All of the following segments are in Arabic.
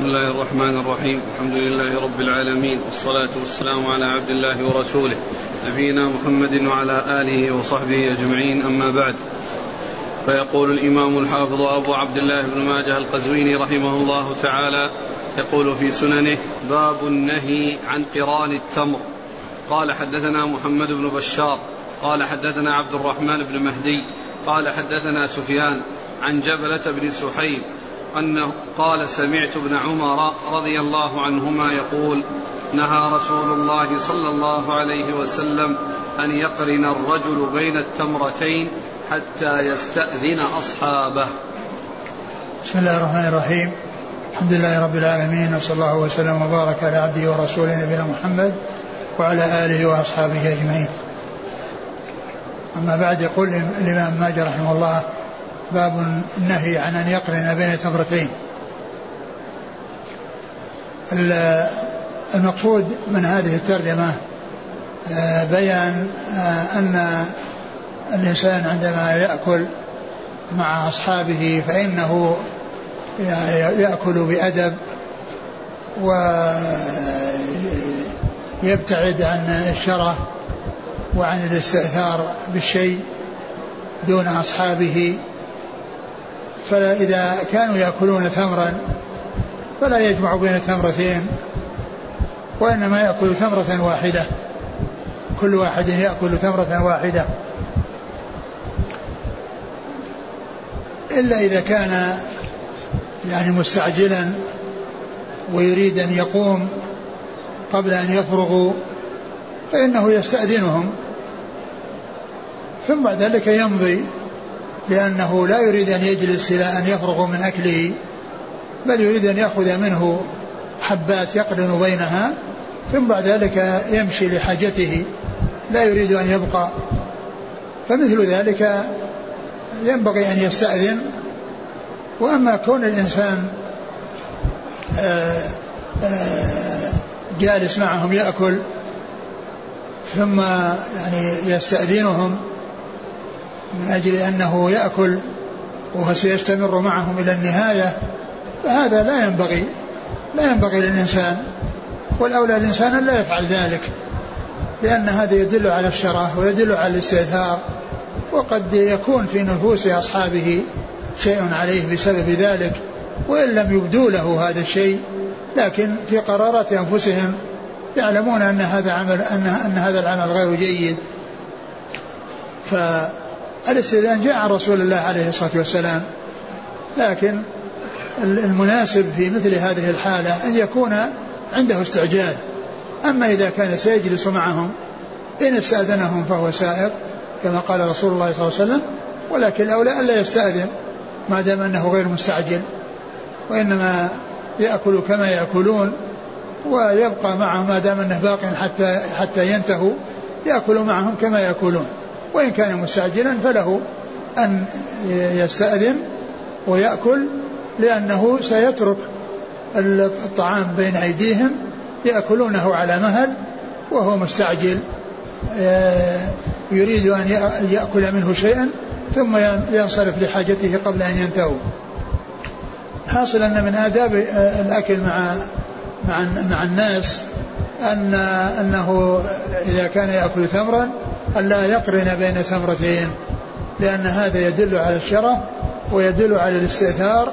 بسم الله الرحمن الرحيم. الحمد لله رب العالمين. والصلاة والسلام على عبد الله ورسوله. نبينا محمد وعلى آله وصحبه أجمعين. أما بعد فيقول الإمام الحافظ أبو عبد الله بن ماجه القزويني رحمه الله تعالى يقول في سننه باب النهي عن قران التمر. قال حدثنا محمد بن بشار. قال حدثنا عبد الرحمن بن مهدي. قال حدثنا سفيان عن جبلة بن سحيم. أنه قال سمعت ابن عمر رضي الله عنهما يقول نهى رسول الله صلى الله عليه وسلم أن يقرن الرجل بين التمرتين حتى يستأذن أصحابه. بسم الله الرحمن الرحيم. الحمد لله رب العالمين وصلى الله وسلم وبارك على عبده ورسوله نبينا محمد وعلى آله وأصحابه أجمعين. أما بعد يقول الإمام ماجد رحمه الله باب النهي عن أن يقرن بين تمرتين المقصود من هذه الترجمة آه، بيان آه، أن الإنسان عندما يأكل مع أصحابه فإنه يأكل بأدب ويبتعد عن الشره وعن الاستئثار بالشيء دون أصحابه. فإذا كانوا يأكلون تمرا فلا يجمع بين تمرتين وإنما يأكل تمرة واحدة كل واحد يأكل تمرة واحدة. إلا إذا كان يعني مستعجلا ويريد أن يقوم قبل أن يفرغوا فإنه يستأذنهم ثم بعد ذلك يمضي. لأنه لا يريد أن يجلس إلى أن يفرغ من أكله بل يريد أن يأخذ منه حبات يقرن بينها ثم بعد ذلك يمشي لحاجته لا يريد أن يبقى. فمثل ذلك ينبغي أن يستأذن. وأما كون الإنسان آآ آآ جالس معهم يأكل ثم يعني يستأذنهم من أجل أنه يأكل وهو سيستمر معهم إلى النهاية فهذا لا ينبغي لا ينبغي للإنسان والأولى الإنسان أن لا يفعل ذلك لأن هذا يدل على الشره ويدل على الاستئثار وقد يكون في نفوس أصحابه شيء عليه بسبب ذلك وإن لم يبدوا له هذا الشيء لكن في قرارات أنفسهم يعلمون أن هذا عمل أن, أن هذا العمل غير جيد. فالاستئذان جاء عن رسول الله عليه الصلاة والسلام لكن المناسب في مثل هذه الحالة أن يكون عنده استعجال. أما إذا كان سيجلس معهم إن استأذنهم فهو سائر كما قال رسول الله صلى الله عليه وسلم ولكن الأولى ألا يستأذن ما دام أنه غير مستعجل وإنما يأكل كما يأكلون ويبقى معهم ما دام أنه باق حتى حتى ينتهوا يأكل معهم كما يأكلون. وإن كان مستعجلا فله أن يستأذن ويأكل لأنه سيترك الطعام بين أيديهم يأكلونه على مهل وهو مستعجل آه، يريد أن يأكل منه شيئا ثم ينصرف لحاجته قبل أن ينتهوا. حاصل أن من آداب آه، الأكل مع مع مع الناس أن أنه إذا كان يأكل تمرا ألا يقرن بين تمرتين لأن هذا يدل على الشرف ويدل على الاستئثار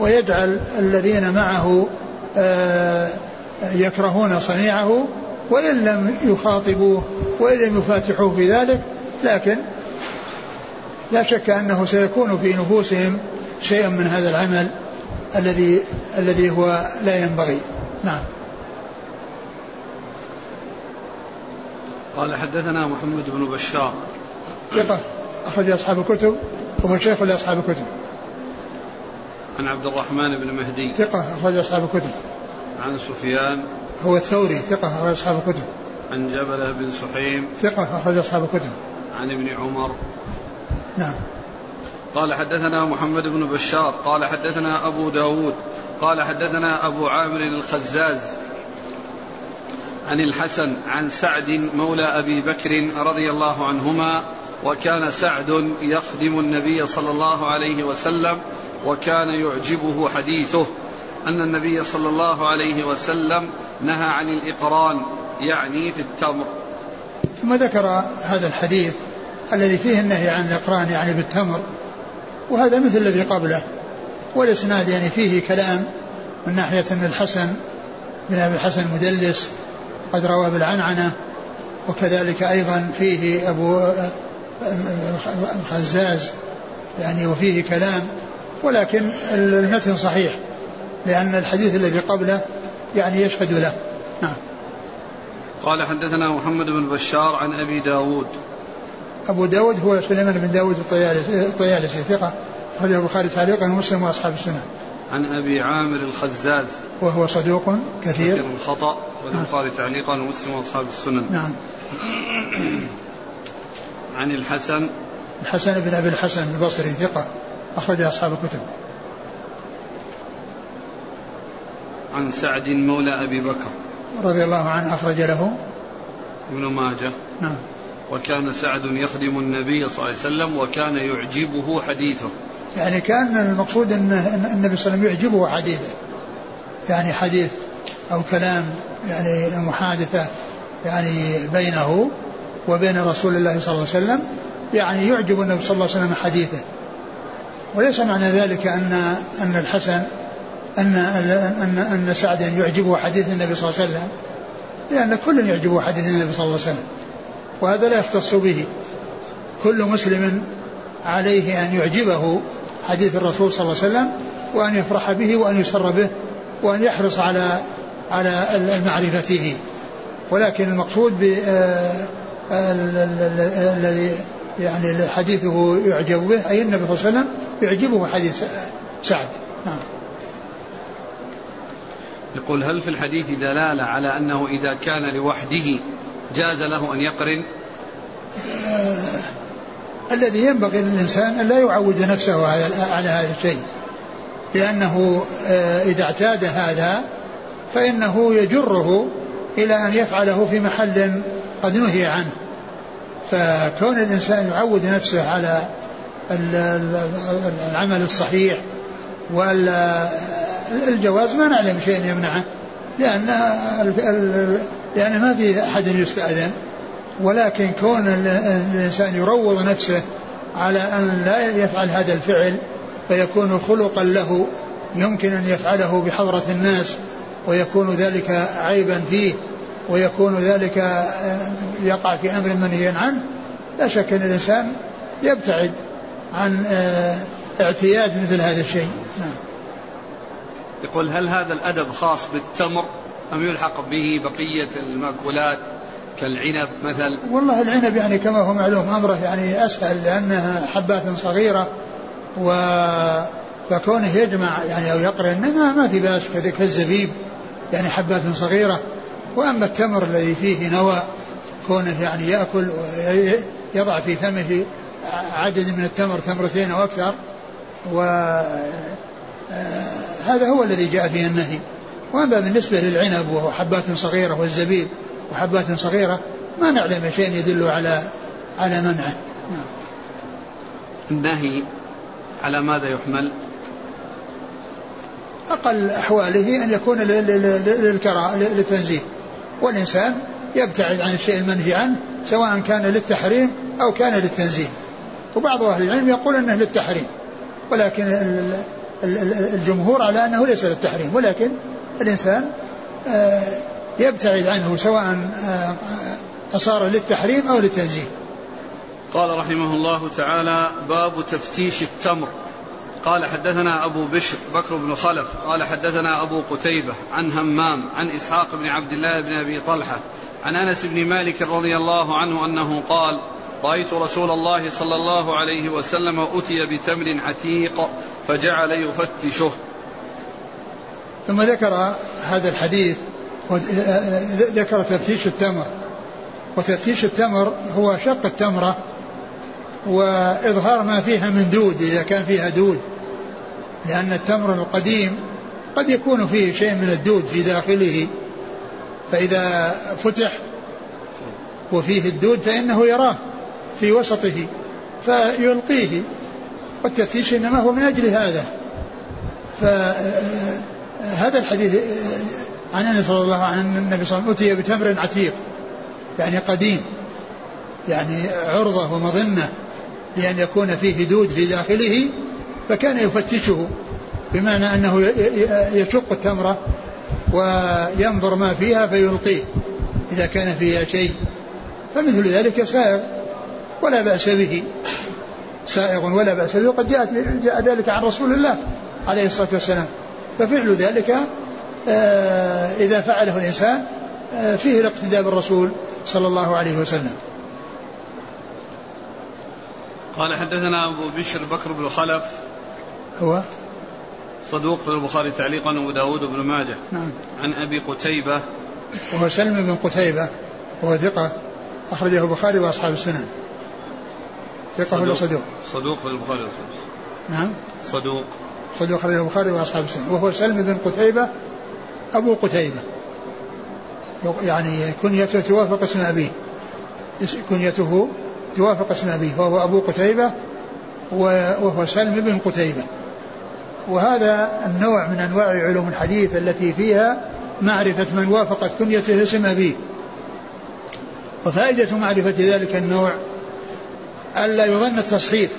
ويجعل الذين معه آه، يكرهون صنيعه وإن لم يخاطبوه وإن لم يفاتحوه في ذلك لكن لا شك أنه سيكون في نفوسهم شيء من هذا العمل الذي الذي هو لا ينبغي. نعم. قال حدثنا محمد بن بشار. ثقة أخرج أصحاب الكتب وهو شيخ لأصحاب الكتب. عن عبد الرحمن بن مهدي. ثقة أخرج أصحاب الكتب. عن سفيان. هو الثوري ثقة أخرج أصحاب الكتب. عن جبلة بن سحيم. ثقة أخرج أصحاب الكتب. عن ابن عمر. نعم. قال حدثنا محمد بن بشار. قال حدثنا أبو داود. قال حدثنا أبو عامر الخزاز. عن الحسن عن سعد مولى أبي بكر رضي الله عنهما وكان سعد يخدم النبي صلى الله عليه وسلم وكان يعجبه حديثه أن النبي صلى الله عليه وسلم نهى عن الإقران يعني في التمر. ثم ذكر هذا الحديث الذي فيه النهي عن الإقران يعني بالتمر وهذا مثل الذي قبله والإسناد يعني فيه كلام من ناحية أن الحسن بن أبي الحسن مدلس قد روى بالعنعنة وكذلك أيضا فيه أبو الخزاز يعني وفيه كلام ولكن المتن صحيح لأن الحديث الذي قبله يعني يشهد له. نعم. قال حدثنا محمد بن بشار عن أبي داود. أبو داود هو سليمان بن داود الطيالسي ثقة أخرجه البخاري تعليقا ومسلم وأصحاب السنة. عن أبي عامر الخزاز. وهو صدوق كثير. كثير الخطأ والبخاري تعليقا ومسلم وأصحاب السنن. نعم. عن الحسن. الحسن بن أبي الحسن البصري ثقة أخرج أصحاب الكتب. عن سعد مولى أبي بكر. رضي الله عنه أخرج له. ابن ماجه. نعم. وكان سعد يخدم النبي صلى الله عليه وسلم وكان يعجبه حديثه. يعني كان المقصود أن النبي صلى الله عليه وسلم يعجبه حديثه. يعني حديث أو كلام يعني محادثة يعني بينه وبين رسول الله صلى الله عليه وسلم يعني يعجب النبي صلى الله عليه وسلم حديثه. وليس معنى ذلك أن أن الحسن أن أن أن سعدا يعجبه حديث النبي صلى الله عليه وسلم لأن كل يعجبه حديث النبي صلى الله عليه وسلم وهذا لا يختص به. كل مسلم عليه أن يعجبه حديث الرسول صلى الله عليه وسلم وأن يفرح به وأن يسر به وأن يحرص على على معرفته ولكن المقصود ب آه، الذي يعني حديثه يعجب به أي النبي صلى الله عليه وسلم يعجبه حديث سعد. نعم. يقول هل في الحديث دلالة على أنه إذا كان لوحده جاز له أن يقرن؟ آه الذي ينبغي للإنسان أن لا يعود نفسه على هذا الشيء. لأنه آه إذا اعتاد هذا فإنه يجره إلى أن يفعله في محل قد نهي عنه. فكون الإنسان يعود نفسه على العمل الصحيح والجواز ما نعلم شيء يمنعه لأن لأن ما في أحد يستأذن. ولكن كون الإنسان يروض نفسه على أن لا يفعل هذا الفعل فيكون خلقا له يمكن أن يفعله بحضرة الناس ويكون ذلك عيبا فيه ويكون ذلك آه، يقع في أمر منهي عنه. لا شك أن الإنسان يبتعد عن آه، اعتياد مثل هذا الشيء. نعم. يقول هل هذا الأدب خاص بالتمر أم يلحق به بقية المأكولات؟ كالعنب مثل؟ والله العنب يعني كما هو معلوم أمره يعني أسهل لأنها حبات صغيرة و فكونه يجمع يعني أو يقرن ما, ما في بأس كالزبيب يعني حبات صغيرة. وأما التمر الذي فيه نوى كونه يعني يأكل ويضع في فمه عدد من التمر تمرتين أو أكثر وهذا آه، هو الذي جاء فيه النهي. وأما بالنسبة للعنب وهو حبات صغيرة والزبيب وحبات صغيرة ما نعلم شيء يدل على على منعه. النهي على ماذا يحمل؟ أقل أحواله أن يكون للكراء للتنزيه والإنسان يبتعد عن الشيء المنهي عنه سواء كان للتحريم أو كان للتنزيه وبعض أهل العلم يقول أنه للتحريم ولكن الجمهور على أنه ليس للتحريم ولكن الإنسان آه، يبتعد عنه سواء آه، أصار للتحريم أو للتنزيه. قال رحمه الله تعالى باب تفتيش التمر. قال حدثنا أبو بشر بكر بن خلف قال حدثنا أبو قتيبة عن همام عن إسحاق بن عبد الله بن أبي طلحة عن أنس بن مالك رضي الله عنه أنه قال رأيت رسول الله صلى الله عليه وسلم أتي بتمر عتيق فجعل يفتشه. ثم ذكر هذا الحديث ذكر تفتيش التمر. وتفتيش التمر هو شق التمرة وإظهار ما فيها من دود إذا كان فيها دود. لأن التمر القديم قد يكون فيه شيء من الدود في داخله. فإذا فتح وفيه الدود فإنه يراه في وسطه فيلقيه. والتفتيش إنما هو من أجل هذا. هذا الحديث عن انس رضي الله عنه ان النبي صلى الله عليه وسلم أتي بتمر عتيق يعني قديم يعني عرضة ومظنة لأن يكون فيه دود في داخله فكان يفتشه بمعنى أنه يشق التمره وينظر ما فيها فيلقيه إذا كان فيها شيء. فمثل ذلك سائغ ولا بأس به سائغ ولا بأس به وقد جاءت جاء ذلك عن رسول الله عليه الصلاة والسلام. ففعل ذلك إذا فعله الإنسان آه، فيه الاقتداء بالرسول صلى الله عليه وسلم. قال حدثنا أبو بشر بكر بن خلف. هو؟ صدوق في البخاري تعليقا وأبو داود بن ماجه. نعم. عن أبي قتيبة. وهو سلم بن قتيبة وهو ثقة أخرجه البخاري وأصحاب السنن. ثقة ولا صدوق؟ صدوق؟ في البخاري نعم. صدوق. صدوق أخرجه البخاري وأصحاب السنن. وهو سلم بن قتيبة أبو قتيبة. يعني كنيته توافق اسم أبيه. كنيته توافق اسم أبيه وهو أبو قتيبة وهو سلم بن قتيبة. وهذا النوع من أنواع علوم الحديث التي فيها معرفة من وافقت كنيته اسم أبيه. وفائدة معرفة ذلك النوع ألا يظن التصحيف.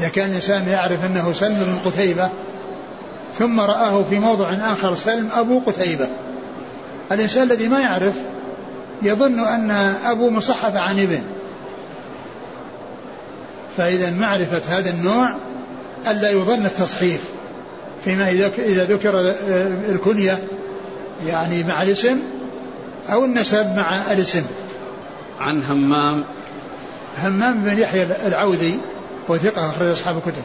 إذا كان الإنسان يعرف أنه سلم بن قتيبة ثم رآه في موضع آخر سلم أبو قتيبة. الإنسان الذي ما يعرف يظن أن أبو مصحف عن ابن. فإذا معرفة هذا النوع ألا يظن التصحيف. فيما إذا ذكر الكنية يعني مع الاسم أو النسب مع الاسم. عن همام. همام بن يحيى العوذي وثقة أخرج أصحاب الكتب.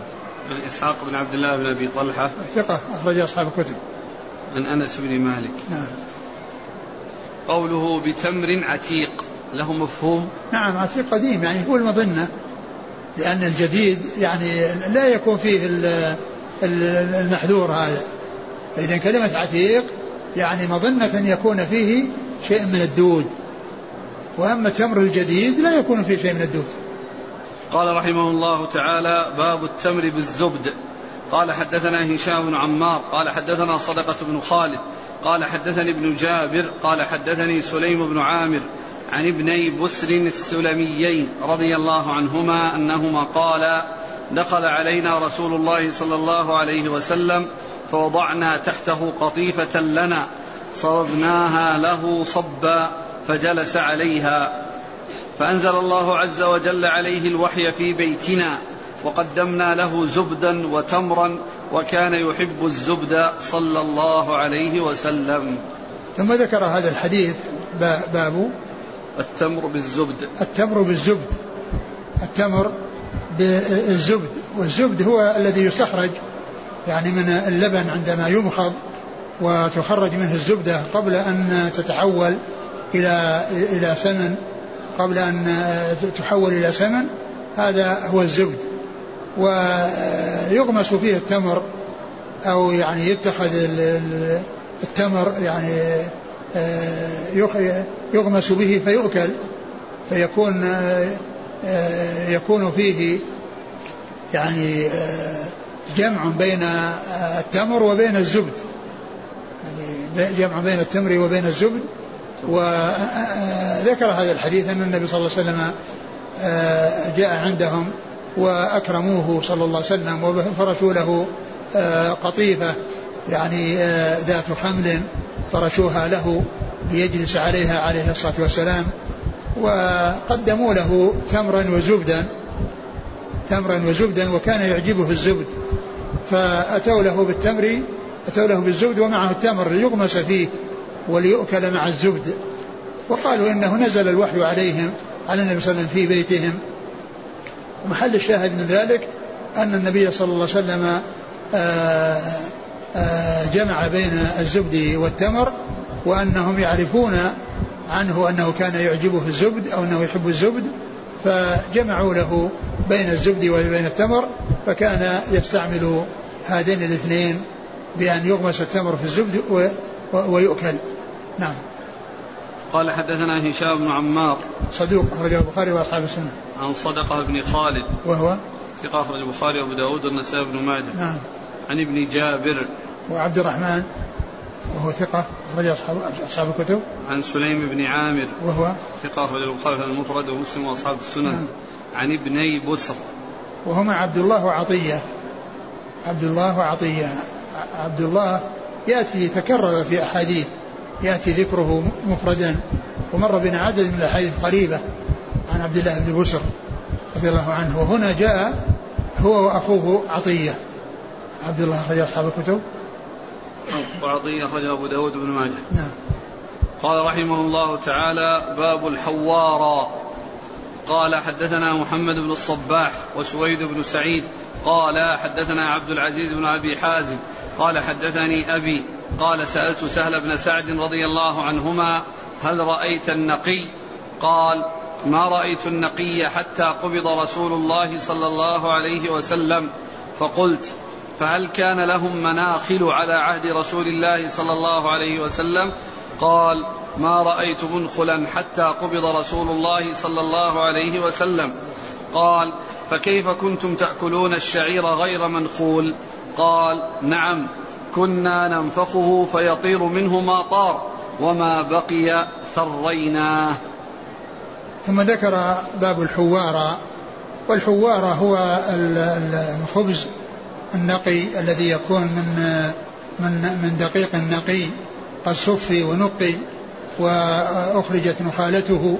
عن إسحاق بن عبد الله بن أبي طلحة. ثقة أخرج أصحاب الكتب. عن أنس بن مالك. نعم. قوله بتمر عتيق له مفهوم؟ نعم عتيق قديم يعني هو المظنة لأن الجديد يعني لا يكون فيه المحذور هذا. فإذا كلمة عتيق يعني مظنة يكون فيه شيء من الدود. وأما التمر الجديد لا يكون فيه شيء من الدود. قال رحمه الله تعالى باب التمر بالزبد. قال حدثنا هشام بن عمار قال حدثنا صدقة بن خالد قال حدثني ابن جابر قال حدثني سليم بن عامر عن ابني بسر السلميين رضي الله عنهما أنهما قالا دخل علينا رسول الله صلى الله عليه وسلم فوضعنا تحته قطيفة لنا صببناها له صبا فجلس عليها. فأنزل الله عز وجل عليه الوحي في بيتنا وقدمنا له زبدا وتمرا وكان يحب الزبد صلى الله عليه وسلم. ثم ذكر هذا الحديث باب التمر بالزبد. التمر بالزبد. التمر بالزبد. والزبد هو الذي يستخرج يعني من اللبن عندما يمخض وتخرج منه الزبدة قبل أن تتحول إلى إلى سمن. قبل أن تحول إلى سمن هذا هو الزبد. ويغمس فيه التمر أو يعني يتخذ التمر يعني آه، يغمس به فيؤكل فيكون آه، آه، يكون فيه يعني جمع بين التمر وبين الزبد. يعني جمع بين التمر وبين الزبد. وذكر هذا الحديث أن النبي صلى الله عليه وسلم جاء عندهم وأكرموه صلى الله عليه وسلم وفرشوا له قطيفة يعني ذات حمل فرشوها له ليجلس عليها عليه الصلاة والسلام وقدموا له تمرا وزبدا تمرا وزبدا وكان يعجبه الزبد. فأتوا له بالتمر أتوا له بالزبد ومعه التمر ليغمس فيه. وليؤكل مع الزبد. وقالوا إنه نزل الوحي عليهم على النبي صلى الله عليه وسلم في بيتهم. ومحل الشاهد من ذلك أن النبي صلى الله عليه وسلم آه، آه، جمع بين الزبد والتمر وأنهم يعرفون عنه أنه كان يعجبه الزبد أو أنه يحب الزبد فجمعوا له بين الزبد وبين التمر فكان يستعمل هذين الاثنين بأن يغمس التمر في الزبد ويؤكل. نعم قال حدثنا هشام بن عمار صدوق أخرجه البخاري وأصحاب السنة عن صدقة بن خالد وهو ثقة أخرج البخاري وأبو داود والنسائي بن ماجه نعم عن ابن جابر وعبد الرحمن وهو ثقة أخرج أصحاب أصحاب الكتب. عن سليم بن عامر وهو ثقة أخرج البخاري المفرد ومسلم وأصحاب السنن. نعم. عن ابني بسر. وهما عبد الله وعطية. عبد الله وعطية. عبد الله يأتي يتكرر في أحاديث يأتي ذكره مفردا ومر بنا عدد من الأحاديث قريبة عن عبد الله بن بسر رضي الله عنه وهنا جاء هو وأخوه عطية. عبد الله أخرج أصحاب الكتب. وعطية أخرج أبو داود بن ماجه. نعم. قال رحمه الله تعالى باب الحوارى قال حدثنا محمد بن الصباح وسويد بن سعيد. قال حدثنا عبد العزيز بن أبي حازم. قال حدثني أبي قال سألت سهل بن سعد رضي الله عنهما هل رأيت النقي؟ قال ما رأيت النقي حتى قبض رسول الله صلى الله عليه وسلم فقلت فهل كان لهم مناخل على عهد رسول الله صلى الله عليه وسلم؟ قال ما رأيت منخلا حتى قبض رسول الله صلى الله عليه وسلم. قال فكيف كنتم تأكلون الشعير غير منخول؟ قال نعم كنا ننفخه فيطير منه ما طار وما بقي ثريناه ثم ذكر باب الحوارى والحوارى هو الخبز النقي الذي يكون من من من دقيق نقي قد صفي ونقي وأخرجت نخالته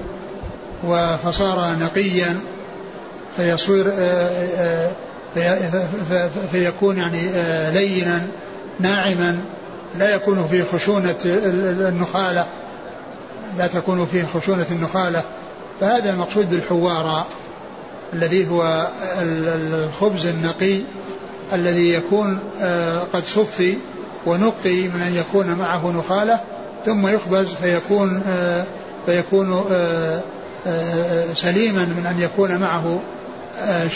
فصار نقيا فيصير آه، آه، فيكون يعني آه، لينا ناعما لا يكون فيه خشونة النخالة. لا تكون فيه خشونة النخالة. فهذا المقصود بالحوارى الذي هو الخبز النقي الذي يكون قد صفي ونقي من أن يكون معه نخالة ثم يخبز فيكون فيكون سليما من أن يكون معه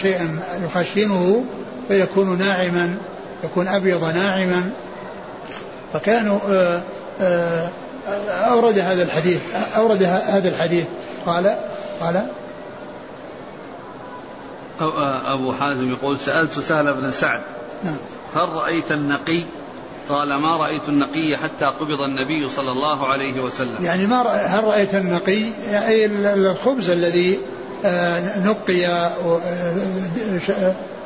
شيئا يخشنه فيكون ناعما يكون أبيض ناعما. فكانوا أورد هذا الحديث أورد هذا الحديث. قال قال أبو حازم يقول سألت سهل بن سعد نعم. هل رأيت النقي؟ قال ما رأيت النقي حتى قبض النبي صلى الله عليه وسلم. يعني ما هل رأيت النقي؟ أي الخبز الذي آه، نقي آه،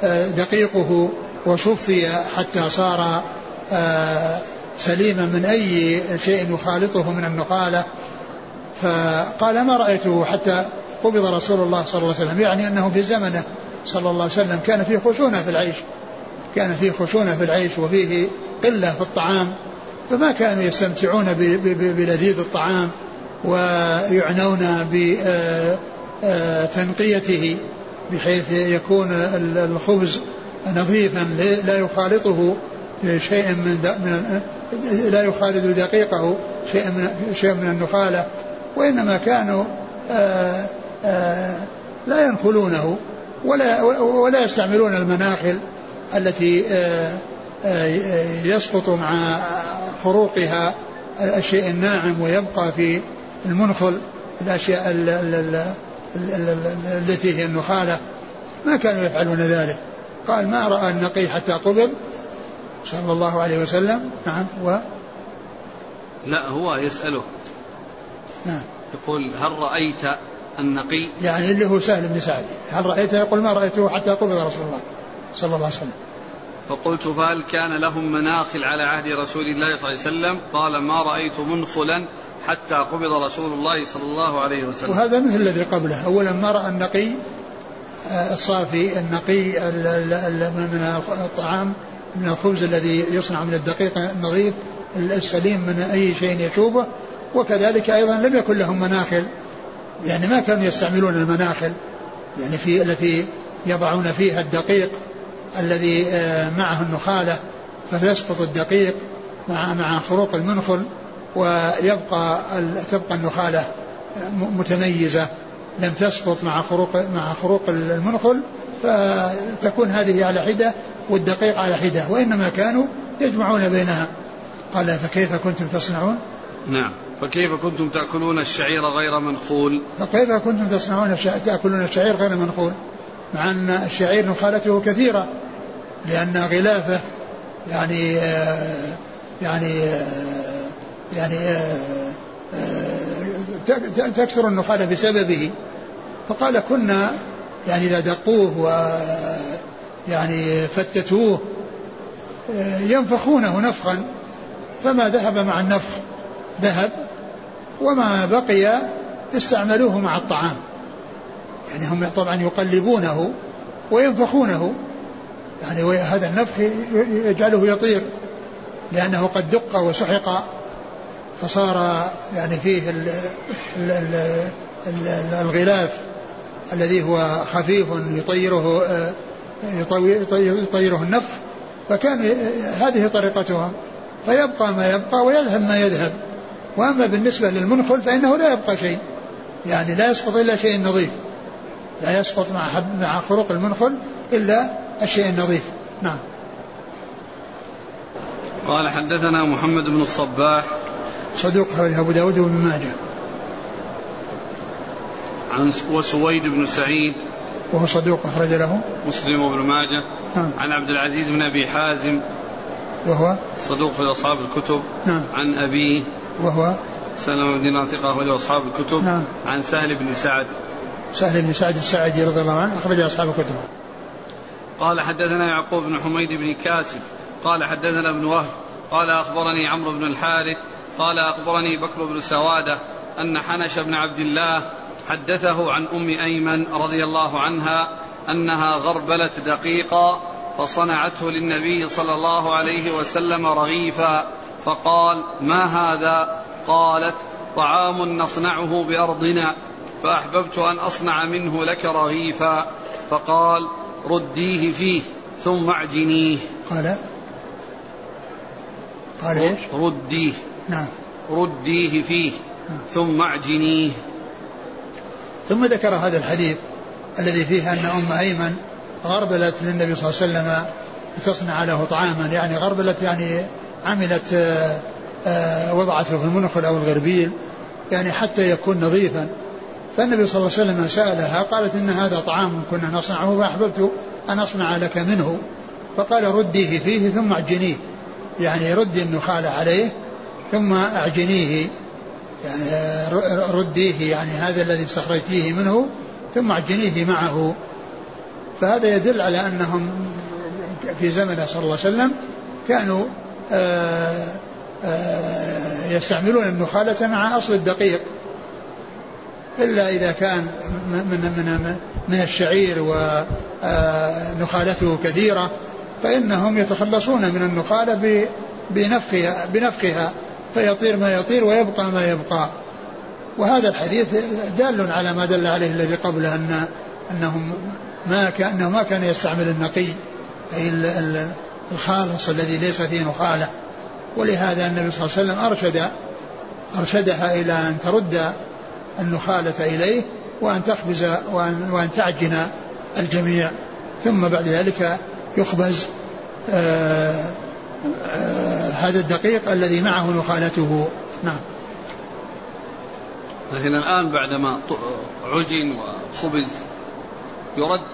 آه، دقيقه وصفي حتى صار سليما من أي شيء يخالطه من النخالة فقال ما رأيته حتى قبض رسول الله صلى الله عليه وسلم يعني أنه في زمنه صلى الله عليه وسلم كان فيه خشونة في العيش كان فيه خشونة في العيش وفيه قلة في الطعام. فما كانوا يستمتعون بلذيذ الطعام ويعنون بتنقيته بحيث يكون الخبز نظيفا لا يخالطه شيء من, من لا يخالط دقيقه شيء من شيء من النخالة وإنما كانوا آآ آآ لا ينخلونه ولا ولا يستعملون المناخل التي يسقط مع خروقها الشيء الناعم ويبقى في المنخل الأشياء التي هي النخالة ما كانوا يفعلون ذلك. قال ما رأى النقي حتى قبض صلى الله عليه وسلم. نعم و لا هو يسأله. نعم. يقول هل رأيت النقي؟ يعني اللي هو سهل بن سعد. هل رأيته؟ يقول ما رأيته حتى قبض رسول الله صلى الله عليه وسلم. فقلت فهل كان لهم مناخل على عهد رسول الله صلى الله عليه وسلم؟ قال ما رأيت منخلا حتى قبض رسول الله صلى الله عليه وسلم. وهذا مثل الذي قبله. أولا ما رأى النقي آه، الصافي النقي من الطعام من الخبز الذي يصنع من الدقيق النظيف السليم من أي شيء يشوبه وكذلك أيضا لم يكن لهم مناخل. يعني ما كانوا يستعملون المناخل يعني في التي يضعون فيها الدقيق الذي آه، معه النخالة فيسقط الدقيق مع مع خروق المنخل. ويبقى تبقى النخالة متميزة لم تسقط مع خروق مع خروق المنخل فتكون هذه على حدة والدقيق على حدة وإنما كانوا يجمعون بينها. قال فكيف كنتم تصنعون؟ نعم. فكيف كنتم تأكلون الشعير غير منخول؟ فكيف كنتم تصنعون تأكلون الشعير غير منخول؟ مع أن الشعير نخالته كثيرة لأن غلافه يعني آه يعني آه يعني آه تكثر النخالة بسببه. فقال كنا يعني إذا دقوه و يعني فتتوه ينفخونه نفخا. فما ذهب مع النفخ ذهب وما بقي استعملوه مع الطعام. يعني هم طبعا يقلبونه وينفخونه. يعني هذا النفخ يجعله يطير لأنه قد دق وسحق. فصار يعني فيه ال ال ال الغلاف الذي هو خفيف يطيره يطيره النفخ. فكان هذه طريقتهم فيبقى ما يبقى ويذهب ما يذهب. وأما بالنسبة للمنخل فإنه لا يبقى شيء. يعني لا يسقط إلا شيء نظيف. لا يسقط مع مع خروق المنخل إلا الشيء النظيف. نعم. قال حدثنا محمد بن الصباح صدوق خرج أبو داود وابن ماجه. عن وسويد بن سعيد وهو صدوق أخرج له. مسلم وابن ماجه. نعم. عن عبد العزيز بن أبي حازم وهو صدوق في أصحاب الكتب. نعم. عن أبيه وهو سلمة بن دينار ثقة أخرج أصحاب الكتب. نعم. عن سهل بن سعد. سهل بن سعد الساعدي رضي الله عنه أخرج أصحاب الكتب. قال حدثنا يعقوب بن حميد بن كاسب. قال حدثنا ابن وهب. قال أخبرني عمرو بن الحارث قال أخبرني بكر بن سوادة أن حنش بن عبد الله حدثه عن أم أيمن رضي الله عنها أنها غربلت دقيقا فصنعته للنبي صلى الله عليه وسلم رغيفا فقال ما هذا؟ قالت طعام نصنعه بأرضنا فأحببت أن أصنع منه لك رغيفا. فقال رديه فيه ثم اعجنيه. قال قال إيش؟ رديه. نعم. رديه فيه. نعم. ثم اعجنيه. ثم ذكر هذا الحديث الذي فيه أن أم أيمن غربلت للنبي صلى الله عليه وسلم لتصنع له طعاما. يعني غربلت يعني عملت آه، آه، وضعته في المنخل أو الغربيل يعني حتى يكون نظيفا. فالنبي صلى الله عليه وسلم سألها قالت إن هذا طعام كنا نصنعه فأحببت أن أصنع لك منه. فقال رديه فيه ثم اعجنيه. يعني ردي النخال عليه ثم أعجنيه يعني رديه يعني هذا الذي استخرجتيه منه ثم أعجنيه معه. فهذا يدل على أنهم في زمنه صلى الله عليه وسلم كانوا آآ آآ يستعملون النخالة مع أصل الدقيق. إلا إذا كان من من من الشعير ونخالته كثيرة فإنهم يتخلصون من النخالة بنفخها بنفخها. فيطير ما يطير ويبقى ما يبقى. وهذا الحديث دال على ما دل عليه الذي قبله أن أنهم ما كان ما كان يستعمل النقي أي الخالص الذي ليس فيه نخالة ولهذا النبي صلى الله عليه وسلم أرشد أرشدها إلى أن ترد النخالة إليه وأن تخبز وأن, وأن تعجن الجميع. ثم بعد ذلك يخبز آآ آه، آه، هذا الدقيق الذي معه نخالته. نعم. لكن الآن بعدما عجن وخبز يرد؟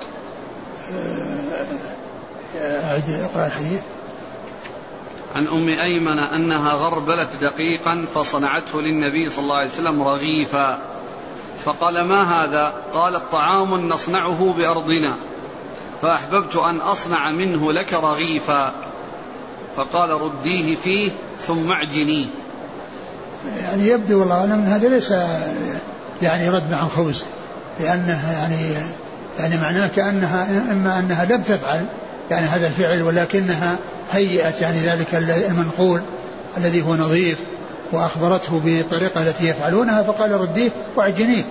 آه، أعد إقرأ الحديث. عن أم أيمن أنها غربلت دقيقا فصنعته للنبي صلى الله عليه وسلم رغيفا. فقال ما هذا؟ قال الطعام نصنعه بأرضنا. فأحببت أن أصنع منه لك رغيفا. فقال رديه فيه ثم اعجنيه يعني يبدو والله أعلم أن هذا ليس يعني رد مع الخبز لأنه يعني يعني معناه كأنها إما أنها لم تفعل يعني هذا الفعل ولكنها هيئت يعني ذلك المنقول الذي هو نظيف وأخبرته بالطريقة التي يفعلونها. فقال رديه وعجنيه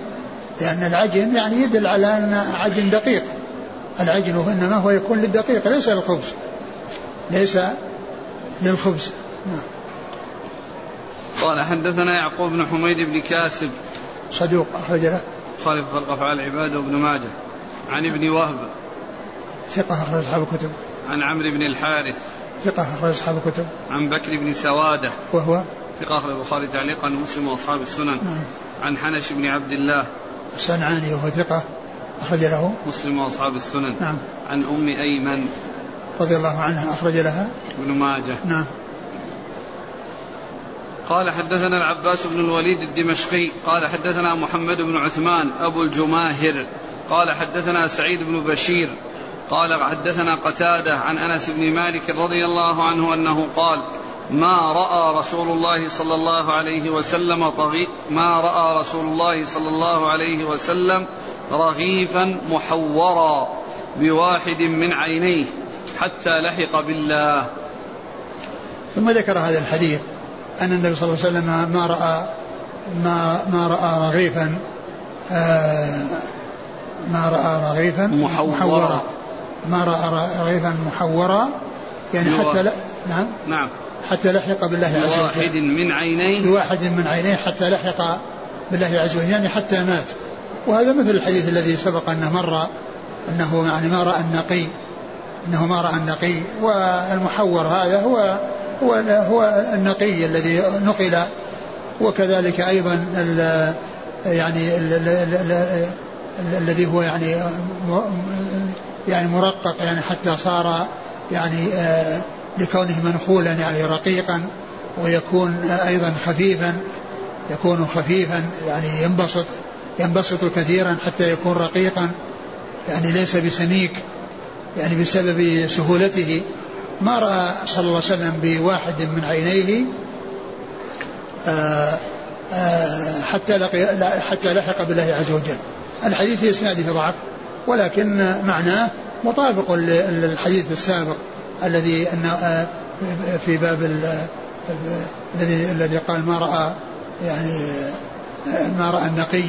لأن العجن يعني يدل على أن عجن دقيق. العجن إنما هو يكون للدقيق ليس للخبز. ليس للخبز. نعم. قال حدثنا يعقوب بن حميد بن كاسب. صدوق أخرج له خالف خلق أفعال العباد وابن ماجه. عن ابن وهب. ثقة أخرج أصحاب الكتب. عن عمرو بن الحارث. ثقة أخرج أصحاب الكتب. عن بكر بن سوادة. وهو؟ ثقة أخرج البخاري تعليقا مسلم وأصحاب السنن. نعم. عن حنش بن عبد الله. الصنعاني وهو ثقة. أخرج له مسلم وأصحاب السنن. نعم. عن أم أيمن. رضي الله عنها أخرج لها. ابن ماجه. نعم. قال حدثنا العباس بن الوليد الدمشقي. قال حدثنا محمد بن عثمان أبو الجماهر. قال حدثنا سعيد بن بشير. قال حدثنا قتادة عن أنس بن مالك رضي الله عنه أنه قال ما رأى رسول الله صلى الله عليه وسلم طغي ما رأى رسول الله صلى الله عليه وسلم رغيفا محورا بواحد من عينيه حتى لحق بالله. ثم ذكر هذا الحديث أن النبي صلى الله عليه وسلم ما رأى ما ما رأى رغيفا آه ما رأى رغيفا محورا, محورا. ما رأى رغيفا محورا يعني حتى لا نعم. نعم. حتى لحق بالله عز وجل. بواحد من عينيه. بواحد من عينيه حتى لحق بالله عز وجل يعني حتى مات. وهذا مثل الحديث الذي سبق أنه مر أنه يعني ما رأى النقي أنه ما رأى النقي والمحور هذا هو هو هو النقي الذي نقل وكذلك أيضا ال يعني ال ال ال الذي هو يعني يعني مرقق يعني حتى صار يعني آه لكونه منخولا يعني رقيقا ويكون أيضا خفيفا يكون خفيفا يعني ينبسط. ينبسط كثيرا حتى يكون رقيقا يعني ليس بسميك يعني بسبب سهولته. ما رأى صلى الله عليه وسلم بواحد من عينيه آآ آآ حتى لقي حتى لحق بالله عز وجل. الحديث في إسناده ضعف ولكن معناه مطابق للحديث السابق الذي ان في باب الذي الذي قال ما رأى يعني ما رأى النقي.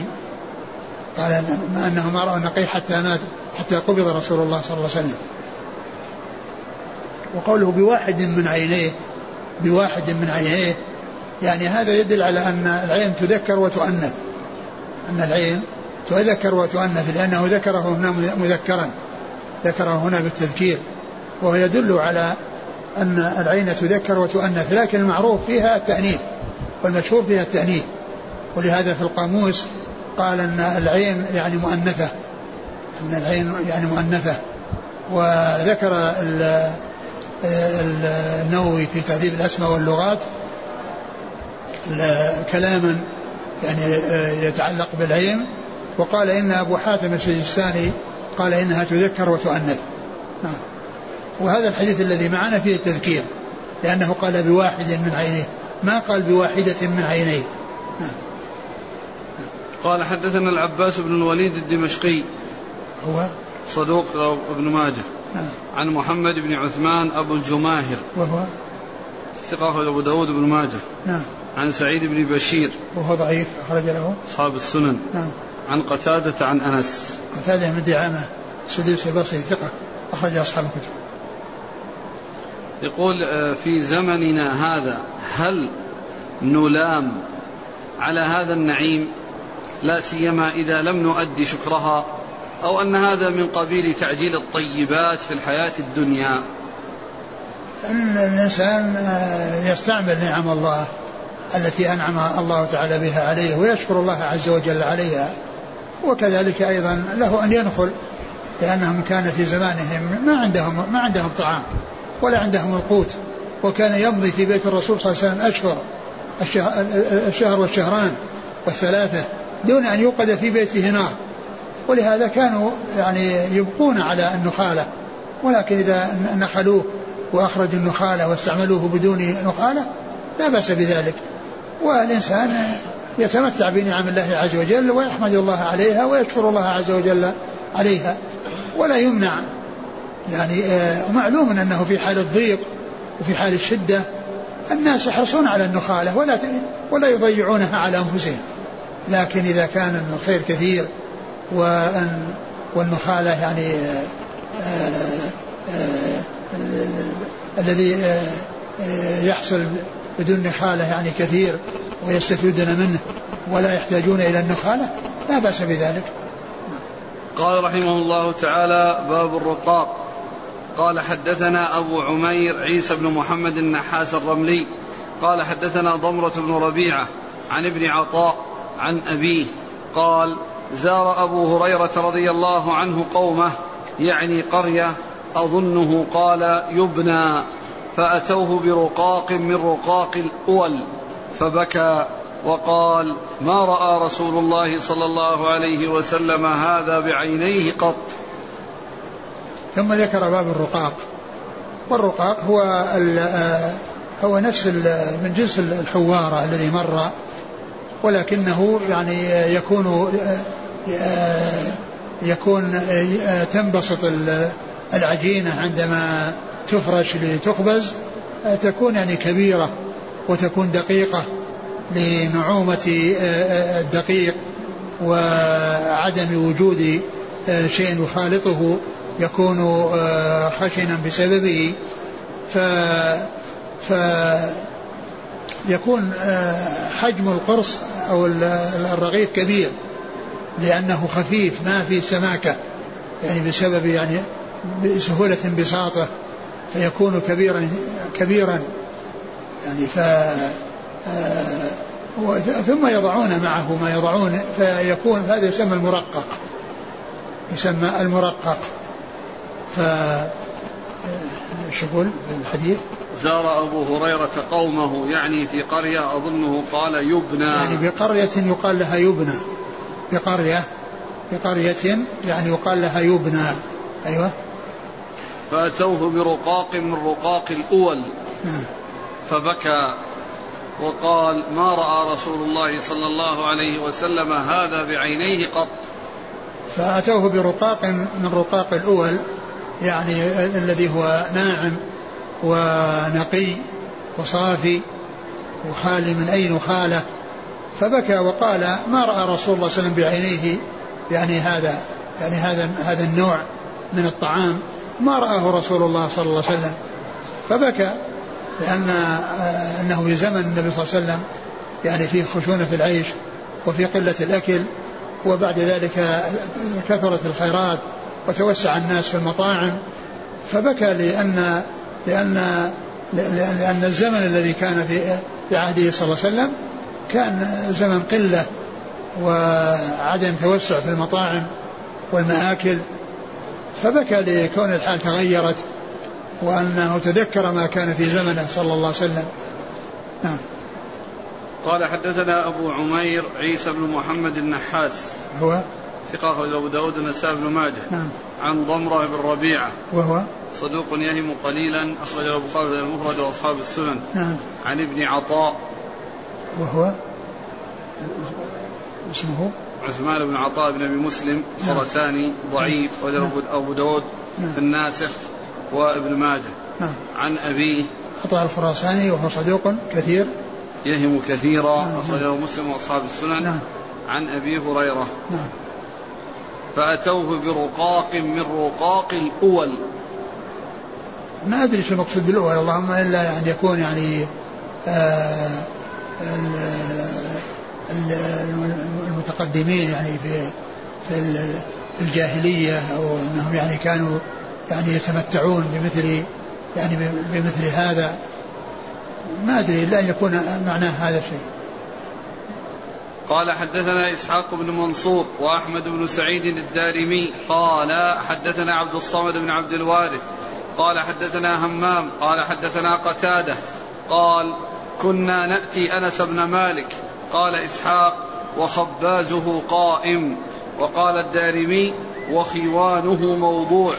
قال انه ما راى النقي حتى مات حتى قبض رسول الله صلى الله عليه وسلم. وقوله بواحد من عينيه بواحد من عينيه. يعني هذا يدل على أن العين تذكر وتؤنث. أن العين تذكر وتؤنث لأنه ذكره هنا مذكرا. ذكره هنا بالتذكير. وهو يدل على أن العين تذكر وتؤنث. لكن المعروف فيها التأنيث والمشهور فيها التأنيث. ولهذا في القاموس قال أن العين يعني مؤنثة. أن العين يعني مؤنثة. وذكر النووي في تهذيب الأسماء واللغات كلاما يعني يتعلق بالعين. وقال إن أبو حاتم السجستاني قال إنها تذكر وتؤنث. نعم. وهذا الحديث الذي معنا فيه التذكير لأنه قال بواحد من عينيه. ما قال بواحدة من عينيه. نعم. قال حدثنا العباس بن الوليد الدمشقي. هو؟ صدوق ابن ماجه. نعم. عن محمد بن عثمان أبو الجماهر. وهو؟ ثقة أبو داود بن ماجه. نعم. عن سعيد بن بشير. وهو ضعيف أخرج له. أصحاب السنن. نعم. عن قتادة عن أنس. قتادة من دعامة سدوس البصري ثقة أخرج أصحاب الكتب. يقول في زمننا هذا هل نلام على هذا النعيم؟ لا سيما إذا لم نؤدي شكرها أو أن هذا من قبيل تعجيل الطيبات في الحياة الدنيا. الإنسان يستعمل نعم الله التي أنعم الله تعالى بها عليه ويشكر الله عز وجل عليها. وكذلك أيضا له أن ينخل لأنهم كان في زمانهم ما عندهم ما عندهم طعام ولا عندهم القوت. وكان يمضي في بيت الرسول صلى الله عليه وسلم أشهر الشهر والشهران والثلاثة. دون أن يوقد في بيته نار. ولهذا كانوا يعني يبقون على النخالة. ولكن إذا نخلوه وأخرجوا النخالة واستعملوه بدون نخالة لا بأس بذلك. والإنسان يتمتع بنعم الله عز وجل ويحمد الله عليها ويشكر الله عز وجل عليها. ولا يمنع يعني معلوم أنه في حال الضيق وفي حال الشدة الناس يحرصون على النخالة ولا ولا يضيعونها على أنفسهم. لكن إذا كان الخير كثير وان والنخالة يعني الذي يحصل بدون نخالة يعني كثير ويستفيدون منه ولا يحتاجون إلى النخالة لا بأس بذلك. قال رحمه الله تعالى باب الرقاق. قال حدثنا أبو عمير عيسى بن محمد النحاس الرملي. قال حدثنا ضمرة بن ربيعة عن ابن عطاء عن أبيه قال زار أبو هريرة رضي الله عنه قومه يعني قرية أظنه قال يبنى فأتوه برقاق من رقاق الأول فبكى وقال ما رأى رسول الله صلى الله عليه وسلم هذا بعينيه قط. ثم ذكر باب الرقاق. والرقاق هو هو نفس من جنس الحوارة الذي مر ولكنه يعني يكون يكون تنبسط العجينة عندما تفرش لتخبز تكون يعني كبيرة وتكون دقيقة لنعومة الدقيق وعدم وجود شيء يخالطه يكون خشنا بسببه. ف ف يكون حجم القرص أو الرغيف كبير لأنه خفيف ما في سماكة يعني بسبب يعني بسهولة انبساطه فيكون كبيرا كبيرا يعني ف ثم يضعون معه ما يضعون فيكون هذا يسمى المرقق يسمى المرقق ف شو يقول الحديث؟ زار أبو هريرة قومه يعني في قرية أظنه قال يبنى. يعني بقرية يقال لها يبنى. بقرية بقرية يعني يقال لها يبنى. أيوة. فأتوه برقاق من رقاق الأول. نعم. فبكى وقال ما رأى رسول الله صلى الله عليه وسلم هذا بعينيه قط؟ فأتوه برقاق من رقاق الأول يعني الذي هو ناعم. ونقي وصافي وخالي من أي نخالة فبكى وقال ما رأى رسول الله صلى الله عليه وسلم بعينيه؟ يعني هذا يعني هذا هذا النوع من الطعام. ما رآه رسول الله صلى الله عليه وسلم فبكى لأن آه، أنه في زمن النبي صلى الله عليه وسلم يعني في خشونة العيش وفي قلة الأكل وبعد ذلك كثرت الخيرات وتوسع الناس في المطاعم فبكى لأن لأن لأن الزمن الذي كان في في عهده صلى الله عليه وسلم كان زمن قلة وعدم توسع في المطاعم والمآكل فبكى لكون الحال تغيرت وأنه تذكر ما كان في زمنه صلى الله عليه وسلم. نعم. قال حدثنا أبو عمير عيسى بن محمد النحاس. هو؟ ثقة أبو داود النسائي بن ماجه. نعم. عن ضمرة بن ربيعة وهو صدوق يهم قليلا أخرج أبو خالد المفرد وأصحاب السنن نعم عن ابن عطاء وهو اسمه عثمان بن عطاء بن أبي مسلم نعم. خرساني ضعيف نعم. وله أبو داود نعم. في الناسخ وابن ماجه نعم. عن أبيه عطاء الخراساني وهو صدوق كثير يهم كثيرا نعم. أخرجه مسلم وأصحاب السنن نعم. عن أبي هريرة نعم. فأتوه برقاق من رقاق الأول ما أدري شو المقصود بالأول اللهم إلا يعني يكون يعني آه المتقدمين يعني في في الجاهلية أو أنهم يعني كانوا يعني يتمتعون بمثل يعني بمثل هذا ما أدري إلا أن يكون معناه هذا الشيء. قال حدثنا إسحاق بن منصور وأحمد بن سعيد الدارمي قال حدثنا عبد الصمد بن عبد الوارث قال حدثنا همام قال حدثنا قتادة قال كنا نأتي أنس بن مالك قال إسحاق وخبازه قائم وقال الدارمي وخوانه موضوع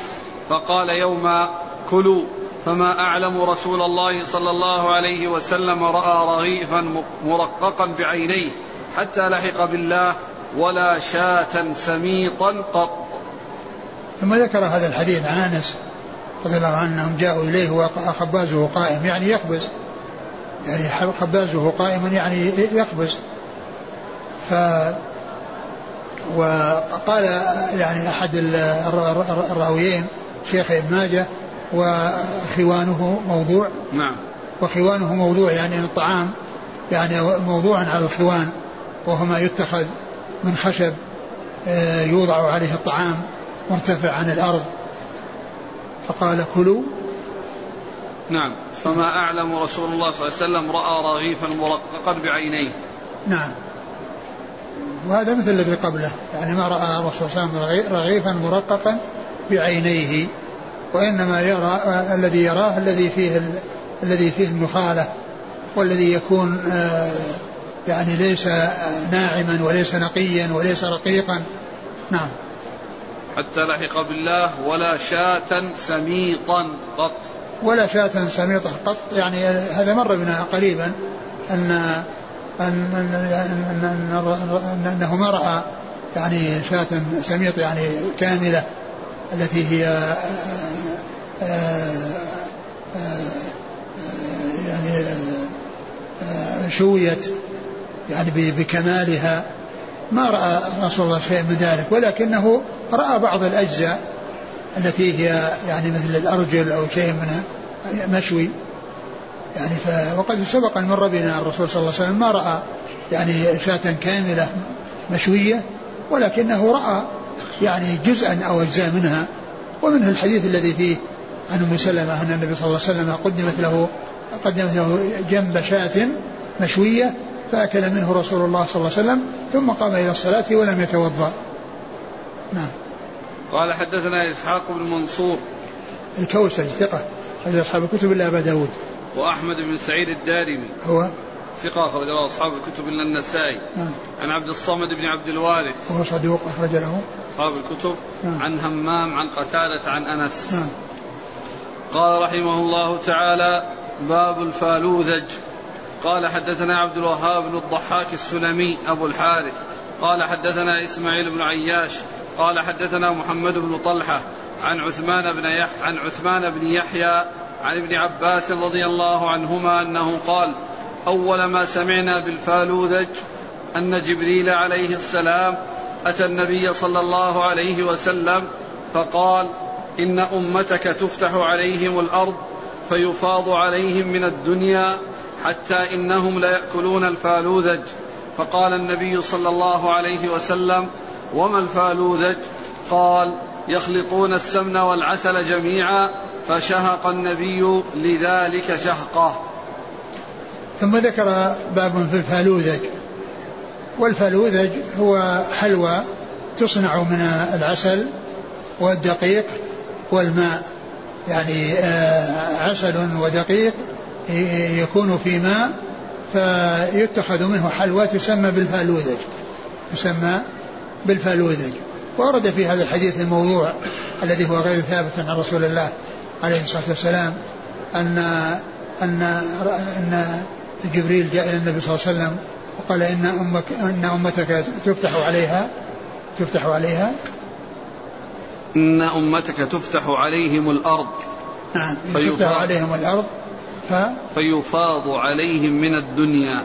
فقال يوما كلوا فما أعلم رسول الله صلى الله عليه وسلم رأى رغيفا مرققا بعينيه حتى لحق بالله ولا شاة سميطا قط. ثم ذكر هذا الحديث عن أنس رضي الله عنه أنهم جاءوا إليه وخبازه قائم يعني يخبز. يعني خبازه قائما يعني يخبز. ف وقال يعني أحد الراويين شيخ ابن ماجه وخوانه موضوع. نعم. وخوانه موضوع يعني الطعام يعني موضوع على الخوان. وهو ما يتخذ من خشب آه، يوضع عليه الطعام مرتفع عن الأرض. فقال كلوا. نعم. فما أعلم رسول الله صلى الله عليه وسلم رأى رغيفا مرققا بعينيه. نعم. وهذا مثل الذي قبله. يعني ما رأى الرسول صلى الله عليه وسلم رغيفا مرققا بعينيه وإنما يرى الذي يراه الذي فيه الذي فيه النخالة والذي يكون آه، يعني ليس ناعما وليس نقيا وليس رقيقا. نعم. حتى لحق بالله ولا شاة سميطا قط. ولا شاة سميطة قط. يعني هذا مر بنا قريبا أن أن, أن, أن, أن أنه ما رأى يعني شاة سميط يعني كاملة التي هي آه، آه، يعني شويت. يعني بكمالها ما رأى رسول الله شيء من ذلك ولكنه رأى بعض الأجزاء التي هي يعني مثل الأرجل أو شيء منها مشوي. يعني ف وقد سبق أن مر بنا الرسول صلى الله عليه وسلم ما رأى يعني شاة كاملة مشوية ولكنه رأى يعني جزءا أو أجزاء منها. ومنه الحديث الذي فيه عن أم سلمة أن النبي صلى الله عليه وسلم قدمت له قدمت له جنب شاة مشوية فأكل منه رسول الله صلى الله عليه وسلم ثم قام إلى الصلاة ولم يتوضأ. نعم. قال حدثنا إسحاق بن منصور. الكوسج ثقة أخرج أصحاب الكتب إلا أبا داود. وأحمد بن سعيد الدارمي. هو؟ ثقة أخرج له أصحاب الكتب إلا النسائي. نعم. عن عبد الصمد بن عبد الوارث. وهو صدوق أخرج له. أصحاب الكتب. نعم. عن همام عن قتادة عن أنس. نعم. قال رحمه الله تعالى باب الفالوذج. قال حدثنا عبد الوهاب بن الضحاك السلمي أبو الحارث. قال حدثنا إسماعيل بن عياش. قال حدثنا محمد بن طلحة عن عثمان بن يح عن عثمان بن يحيى عن ابن عباس رضي الله عنهما أنه قال أول ما سمعنا بالفالوذج أن جبريل عليه السلام أتى النبي صلى الله عليه وسلم فقال إن أمتك تفتح عليهم الأرض فيفاض عليهم من الدنيا حتى إنهم ليأكلون الفالوذج. فقال النبي صلى الله عليه وسلم وما الفالوذج؟ قال يخلطون السمن والعسل جميعا فشهق النبي لذلك شهقه. ثم ذكر باب في الفالوذج. والفالوذج هو حلوى تصنع من العسل والدقيق والماء. يعني آه، عسل ودقيق يكون في ماء فيتخذ منه حلوى تسمى بالفالوذج. تسمى بالفالوذج. ورد في هذا الحديث الموضوع الذي هو غير ثابت عن رسول الله عليه الصلاة والسلام أن أن أن جبريل جاء إلى النبي صلى الله عليه وسلم وقال إن أمك إن أمتك تفتح عليها تفتح عليها. إن أمتك تفتح عليهم الأرض. نعم تفتح عليهم الأرض. ف فيفاض عليهم من الدنيا.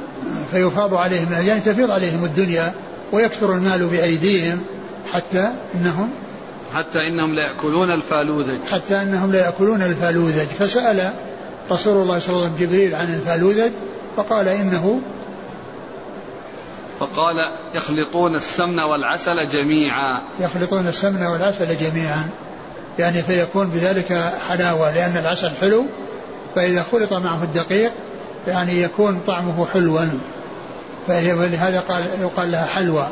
فيفاض عليهم من يعني تفيض عليهم الدنيا ويكثر المال بأيديهم حتى إنهم حتى إنهم لا يأكلون الفالوذج. حتى إنهم لا يأكلون الفالوذج. فسأل رسول الله صلى الله عليه وسلم جبريل عن الفالوذج فقال إنه فقال يخلطون السمن والعسل جميعا. يخلطون السمن والعسل جميعا يعني فيكون بذلك حلاوة لأن العسل حلو فإذا خلط معه الدقيق يعني يكون طعمه حلوا. فهي ولهذا قال يقال لها حلوى.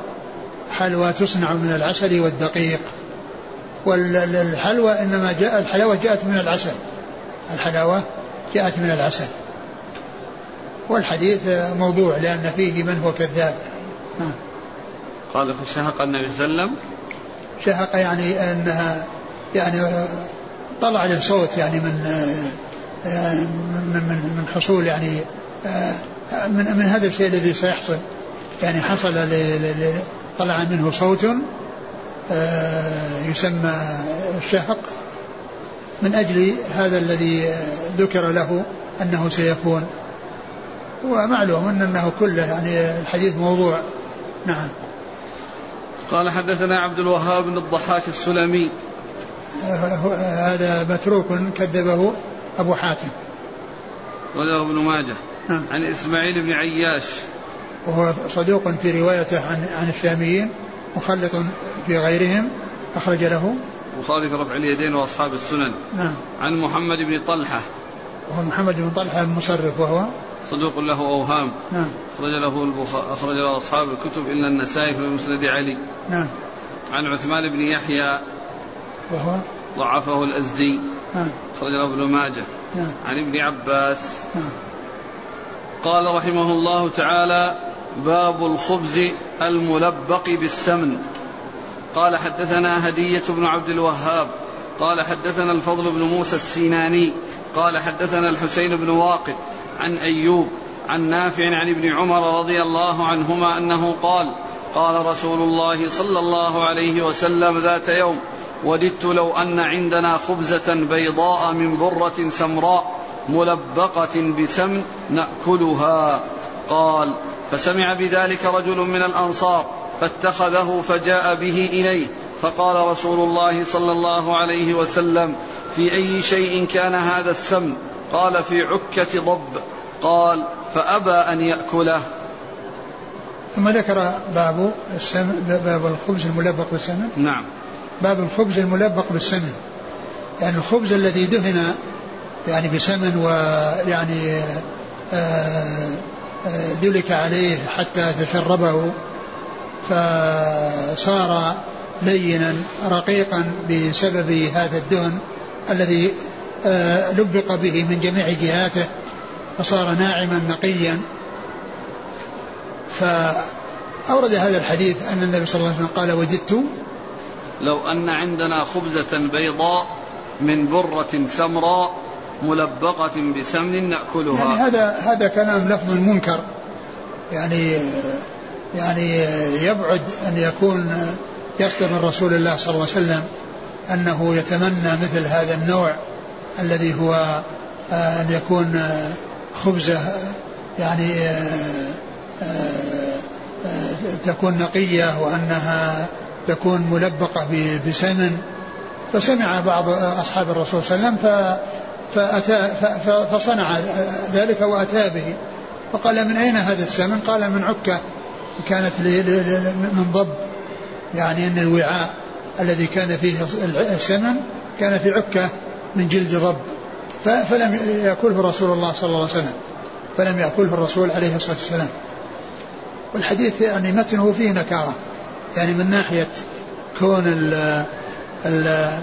حلوى تصنع من العسل والدقيق. والحلوى إنما جاء الحلاوة جاءت من العسل. الحلاوة جاءت من العسل. والحديث موضوع لأن فيه من هو كذاب. قال فشهق النبي صلى الله عليه وسلم. شهق يعني انها يعني طلع له صوت يعني من من من من حصول يعني من من هذا الشيء الذي سيحصل. يعني حصل طلع منه صوت يسمى الشهق من أجل هذا الذي ذكر له أنه سيكون. ومعلوم أنه كله يعني الحديث موضوع. نعم. قال حدثنا عبد الوهاب بن الضحاك السلمي. هذا متروك كذبه. أبو حاتم. وله ابن ماجه. نعم. عن إسماعيل بن عياش. وهو صدوق في روايته عن عن الشاميين مخلط في غيرهم أخرج له. البخاري في رفع اليدين وأصحاب السنن. نعم. عن محمد بن طلحة. وهو محمد بن طلحة المصرف وهو. صدوق له أوهام. نعم. أخرج له البخاري أخرج له أصحاب الكتب إلا النسائي في مسند علي. نعم. عن عثمان بن يحيى وهو ضعفه الأزدي. نعم أخرجه ابن ماجه. نعم عن ابن عباس. نعم قال رحمه الله تعالى باب الخبز الملبق بالسمن. قال حدثنا هدية بن عبد الوهاب. قال حدثنا الفضل بن موسى السيناني. قال حدثنا الحسين بن واقد عن أيوب عن نافع عن ابن عمر رضي الله عنهما أنه قال قال رسول الله صلى الله عليه وسلم ذات يوم وددت لو أن عندنا خبزة بيضاء من برة سمراء ملبقة بسمن نأكلها. قال فسمع بذلك رجل من الأنصار فاتخذه فجاء به إليه. فقال رسول الله صلى الله عليه وسلم في أي شيء كان هذا السمن؟ قال في عكة ضب. قال فأبى أن يأكله. ثم ذكر باب السمن باب الخبز الملبق بالسمن. نعم. باب الخبز الملبق بالسمن. يعني الخبز الذي دهن يعني بسمن ويعني آه، آه، دلك عليه حتى تشربه فصار لينا رقيقا بسبب هذا الدهن الذي آه، لبق به من جميع جهاته فصار ناعما نقيا. فأورد هذا الحديث أن النبي صلى الله عليه وسلم قال وجدت لو أن عندنا خبزة بيضاء من برة سمراء ملبقة بسمن نأكلها. يعني هذا هذا كلام لفظ منكر. يعني يعني يبعد أن يكون يصدر من رسول الله صلى الله عليه وسلم أنه يتمنى مثل هذا النوع الذي هو آه، أن يكون خبزة يعني آه، آه، تكون نقية وأنها تكون ملبقة بسمن فسمع بعض أصحاب الرسول صلى الله عليه وسلم فصنع ذلك وأتى به. فقال من أين هذا السمن؟ قال من عكة كانت من ضب يعني أن الوعاء الذي كان فيه السمن كان في عكة من جلد ضب. فلم يأكله رسول الله صلى الله عليه وسلم فلم يأكله الرسول عليه الصلاة والسلام. والحديث يعني متنه فيه نكارة. يعني من ناحية كون ال ال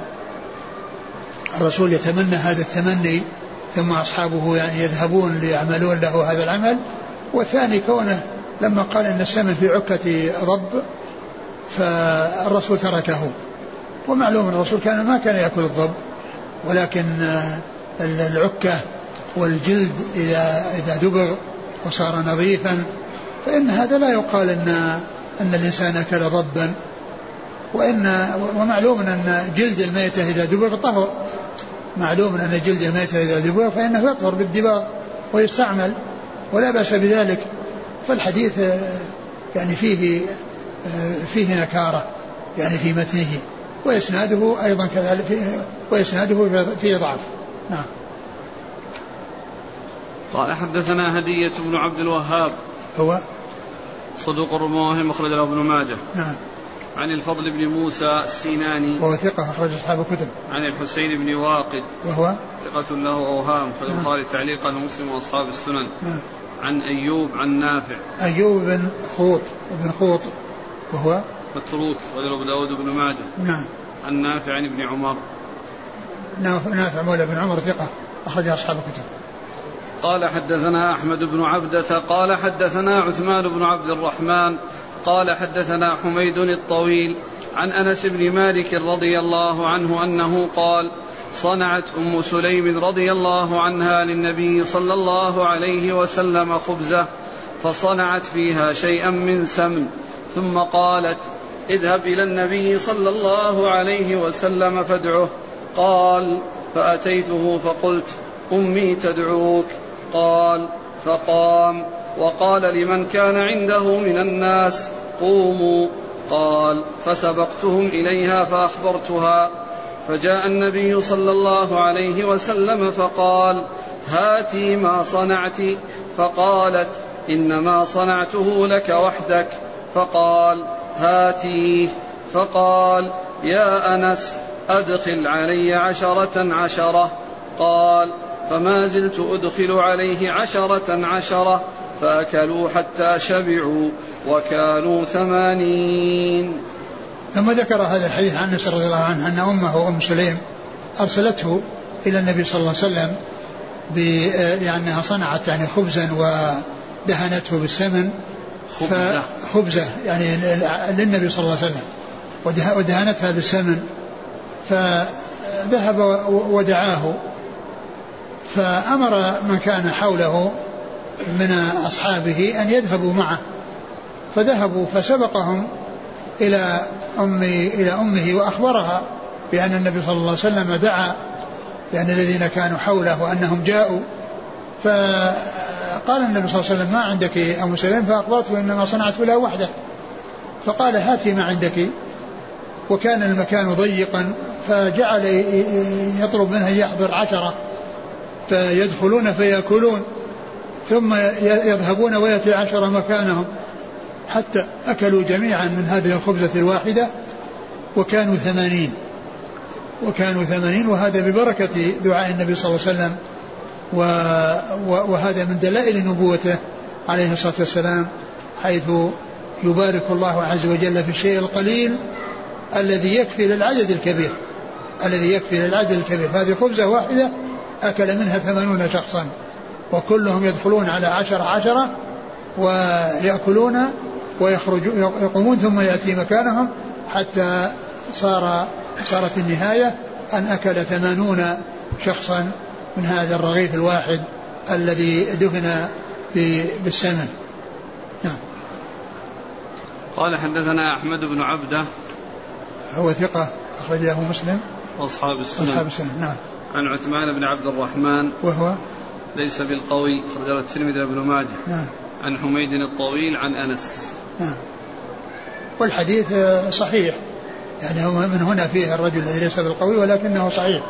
الرسول يتمنى هذا التمني ثم أصحابه يعني يذهبون ليعملون له هذا العمل والثاني كونه لما قال إن السمن في عكة ضب فالرسول تركه. ومعلوم الرسول كان ما كان يأكل الضب ولكن العكة والجلد إذا إذا دبغ وصار نظيفا فإن هذا لا يقال أن أن الإنسان أكل ضبا وإن ومعلوم أن جلد الميتة إذا دبغ طهر. معلوم أن جلد الميتة إذا دبغ فإنه يطهر بالدباغ ويستعمل ولا بأس بذلك. فالحديث يعني فيه فيه نكارة يعني في متنه وإسناده أيضا كذلك فيه وإسناده فيه ضعف. نعم. قال حدثنا هدية بن عبد الوهاب. هو؟ صدوق الرماة أخرج له ابن ماجه. نعم. عن الفضل بن موسى السيناني. وهو ثقة أخرج أصحاب الكتب. عن الحسين بن واقد. وهو؟ ثقة له أوهام في نعم. البخاري تعليقا ومسلم وأصحاب السنن. نعم. عن أيوب عن نافع. أيوب بن خوط بن خوط. وهو؟ متروك رجل أبو داود بن ماجه. نعم. عن نافع عن ابن عمر. نافع مولى بن عمر ثقة أخرج أصحاب الكتب. قال حدثنا أحمد بن عبدة قال حدثنا عثمان بن عبد الرحمن قال حدثنا حميد الطويل عن أنس بن مالك رضي الله عنه أنه قال صنعت أم سليم رضي الله عنها للنبي صلى الله عليه وسلم خبزة فصنعت فيها شيئا من سمن ثم قالت اذهب إلى النبي صلى الله عليه وسلم فادعه قال فأتيته فقلت أمي تدعوك. قال فقام. وقال لمن كان عنده من الناس قوموا. قال فسبقتهم إليها فأخبرتها. فجاء النبي صلى الله عليه وسلم فقال هاتي ما صنعت. فقالت إنما صنعته لك وحدك. فقال هاتيه فقال يا أنس أدخل علي عشرة عشرة. قال فما زلت أدخل عليه عشرة عشرة فأكلوا حتى شبعوا وكانوا ثمانين. ثم ذكر هذا الحديث عن أنس رضي الله عنه أن أمه ام سليم أرسلته إلى النبي صلى الله عليه وسلم بأنها صنعت يعني خبزا ودهنته بالسمن. خبزة. خبزة يعني للنبي صلى الله عليه وسلم ودهنتها بالسمن. فذهب ودعاه فأمر من كان حوله من أصحابه أن يذهبوا معه فذهبوا فسبقهم إلى أم إلى أمه وأخبرها بأن النبي صلى الله عليه وسلم دعا يعني الذين كانوا حوله وأنهم جاءوا. فقال النبي صلى الله عليه وسلم ما عندك أم سليم؟ فأخبرت إنما صنعت بلا وحده. فقال هاتي ما عندك. وكان المكان ضيقا فجعل يطلب منها يحضر عشرة. فيدخلون فيأكلون ثم يذهبون ويأتي عشرة مكانهم. حتى أكلوا جميعا من هذه الخبزة الواحدة وكانوا ثمانين. وكانوا ثمانين وهذا ببركة دعاء النبي صلى الله عليه وسلم وهذا من دلائل نبوته عليه الصلاة والسلام حيث يبارك الله عز وجل في الشيء القليل الذي يكفي للعدد الكبير الذي يكفي للعدد الكبير. هذه خبزة واحدة أكل منها ثمانون شخصا وكلهم يدخلون على عشرة عشرة ويأكلون ويخرجون يقومون ثم يأتي مكانهم حتى صار صارت النهاية أن أكل ثمانون شخصا من هذا الرغيف الواحد الذي دهن بالسمن. نعم. قال حدثنا أحمد بن عبدة. هو ثقة أخرجه مسلم. وأصحاب السنن. أصحاب السنن نعم. عن عثمان بن عبد الرحمن وهو ليس بالقوي أخرجه الترمذي بن ماجه. نعم. عن حميد الطويل عن أنس. نعم. والحديث صحيح. يعني هو من هنا فيه الرجل الذي ليس بالقوي ولكنه صحيح.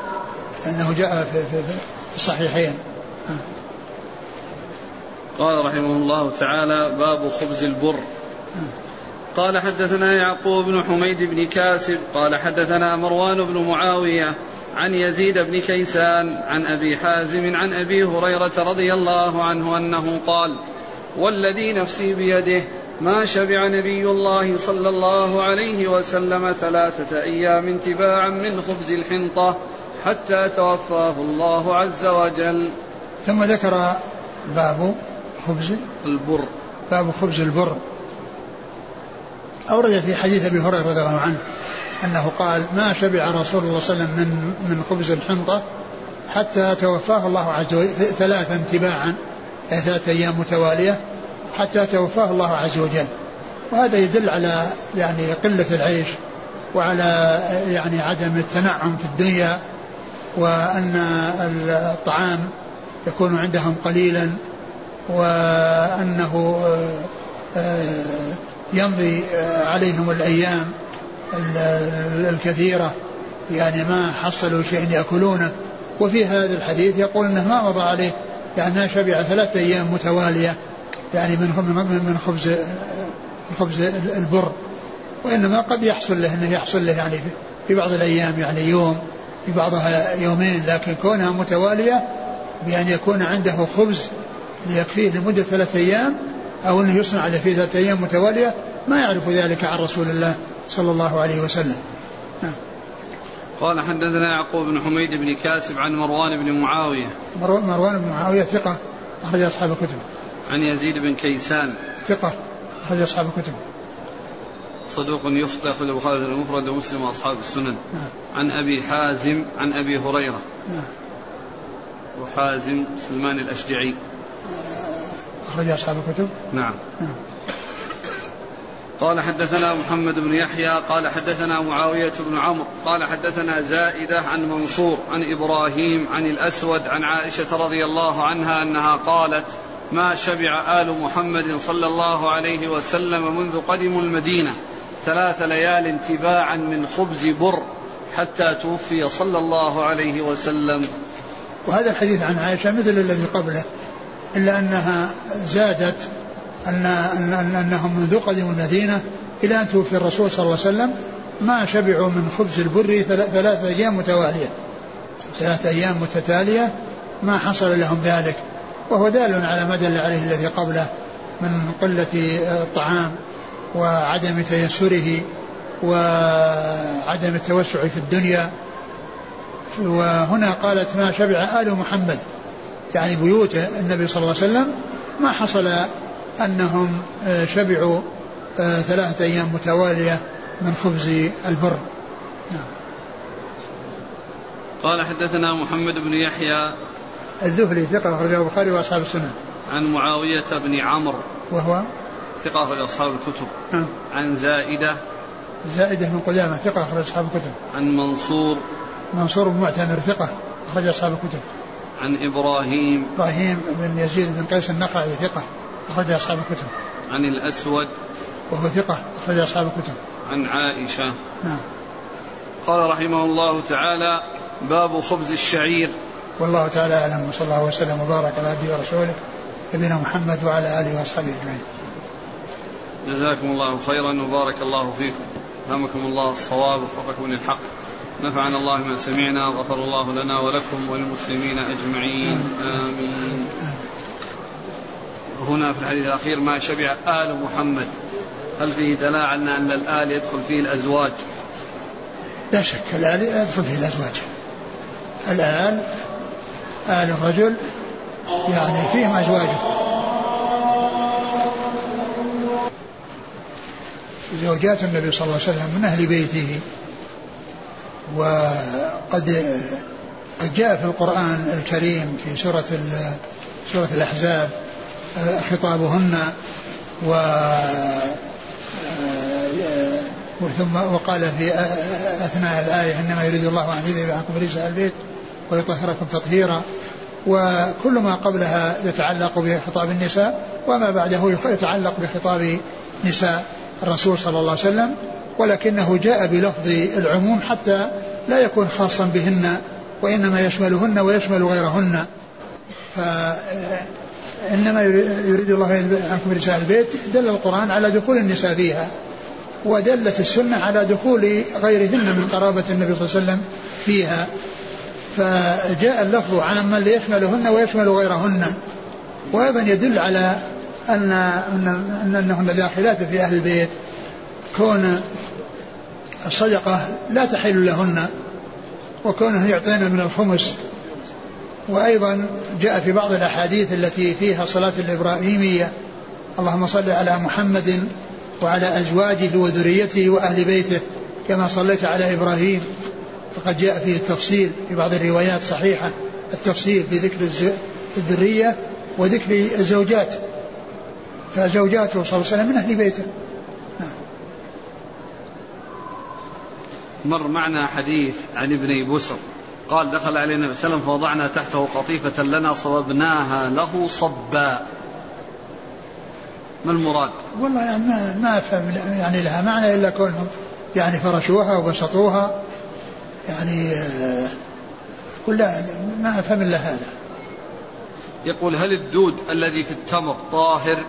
لأنه جاء في, الصحيحين. قال رحمه الله تعالى باب خبز البر. قال حدثنا يعقوب بن حميد بن كاسب قال حدثنا مروان بن معاوية عن يزيد بن كيسان عن أبي حازم عن أبي هريرة رضي الله عنه أنه قال والذي نفسي بيده ما شبع نبي الله صلى الله عليه وسلم ثلاثة أيام تباعا من خبز الحنطة حتى توفاه الله عز وجل. ثم ذكر باب خبز البر. باب خبز البر. أورد في حديث أبي هريرة رضي الله عنه أنه قال ما شبع رسول الله صلى الله عليه وسلم من من خبز الحنطة حتى توفاه الله عز وجل ثلاثا تباعا ثلاثة أيام متوالية حتى توفاه الله عز وجل. وهذا يدل على يعني قلة العيش وعلى يعني عدم التنعم في الدنيا وأن الطعام يكون عندهم قليلا وأنه آه، يمضي عليهم الأيام. الكثيرة. يعني ما حصلوا شيء يأكلونه. وفي هذا الحديث يقول أنه ما مضى عليه. يعني ما شبع ثلاثة أيام متوالية. يعني من من خبز خبز البر. وإنما قد يحصل له أنه يحصل له يعني في بعض الأيام يعني يوم في بعضها يومين. لكن كونها متوالية بأن يكون عنده خبز يكفيه لمدة ثلاثة أيام أو أنه يصنع له في ثلاثة أيام متوالية ما يعرف ذلك عن رسول الله. صلى الله عليه وسلم. نعم. قال حدثنا يعقوب بن حميد بن كاسب عن مروان بن معاوية. مروان بن معاوية ثقة أخرج أصحاب الكتب. عن يزيد بن كيسان. ثقة أخرج أصحاب الكتب. صدوق يخطئ أخرج البخاري في المفرد ومسلم وأصحاب السنن. نعم. عن أبي حازم عن أبي هريرة. نعم. وحازم سلمان الأشجعي. أخرج أصحاب الكتب. نعم, نعم. قال حدثنا محمد بن يحيى قال حدثنا معاوية بن عمرو قال حدثنا زائدة عن منصور عن إبراهيم عن الأسود عن عائشة رضي الله عنها أنها قالت ما شبع آل محمد صلى الله عليه وسلم منذ قدموا المدينة ثلاث ليال تباعا من خبز بر حتى توفي صلى الله عليه وسلم. وهذا الحديث عن عائشة مثل الذي قبله إلا أنها زادت أن أن أنهم منذ قدموا المدينة إلى أن توفي الرسول صلى الله عليه وسلم ما شبعوا من خبز البر ثلاثة أيام متوالية. ثلاثة أيام متتالية ما حصل لهم ذلك وهو دال على ما دل عليه الذي قبله من قلة الطعام وعدم تيسره وعدم التوسع في الدنيا. وهنا قالت ما شبع آل محمد. يعني بيوت النبي صلى الله عليه وسلم ما حصل أنهم آه، شبعوا آه، ثلاثة أيام متوالية من خبز البر. نعم. قال حدثنا محمد بن يحيى الذهلي ثقة أخرجه البخاري وأصحاب السنة. عن معاوية بن عمرو وهو؟ ثقة أخرج أصحاب الكتب. نعم. عن زائدة زائدة من قدامة ثقة أخرج أصحاب الكتب. عن منصور منصور بن معتمر ثقة أخرج أصحاب الكتب. عن إبراهيم إبراهيم بن يزيد بن قيس النقعي ثقة. أخرج أصحاب الكتب. عن الأسود. وهو ثقة أخرج أصحاب الكتب. عن عائشة. نعم. قال رحمه الله تعالى باب خبز الشعير. والله تعالى أعلم وصلى الله وسلم وبارك على عبده ورسوله نبينا محمد وعلى آله وأصحابه أجمعين. جزاكم الله خيرا وبارك الله فيكم. ألهمكم الله الصواب وفقكم للحق. نفعنا الله ما سمعنا غفر الله لنا ولكم وللمسلمين أجمعين. آمين. في الحديث الأخير ما شبع آل محمد. هل فيه دلاله على أن الآل يدخل فيه الأزواج؟ لا شك الآل يدخل فيه الأزواج. الآل آل الرجل يعني فيهم أزواجه زوجات النبي صلى الله عليه وسلم من أهل بيته وقد قد جاء في القرآن الكريم في سورة سورة الأحزاب خطابهن و ثم وقال في أثناء الآية إنما يريد الله أن يذهب عنكم رجس البيت ويطهركم تطهيرا. وكل ما قبلها يتعلق بخطاب النساء وما بعده يتعلق بخطاب نساء الرسول صلى الله عليه وسلم. ولكنه جاء بلفظ العموم حتى لا يكون خاصا بهن وإنما يشملهن ويشمل غيرهن. فإنما يريد الله عنكم رجال البيت. دل القرآن على دخول النساء فيها ودلت السنة على دخول غيرهن من قرابة النبي صلى الله عليه وسلم فيها. فجاء اللفظ عاما ليشملهن ويشمل غيرهن. وأيضا يدل على أن أن أنهن داخلات في أهل البيت. كون الصدقة لا تحل لهن وكونه يعطينا من الخمس وأيضا جاء في بعض الأحاديث التي فيها صلاة الإبراهيمية. اللهم صل على محمد وعلى أزواجه وذريته وأهل بيته كما صليت على إبراهيم. فقد جاء فيه التفصيل في بعض الروايات صحيحة التفصيل في ذكر الذرية وذكر الزوجات. فزوجاته صلى الله عليه وسلم من أهل بيته. مر معنا حديث عن ابن بسر. قال دخل علينا النبي صلى الله عليه وسلم فوضعنا تحته قطيفة لنا صببناها له صبا ما المراد؟ والله يعني ما ما أفهم يعني لها معنى إلا كونهم يعني فرشوها وبسطوها يعني كلها آه، ما أفهم إلا هذا. يقول هل الدود الذي في التمر طاهر؟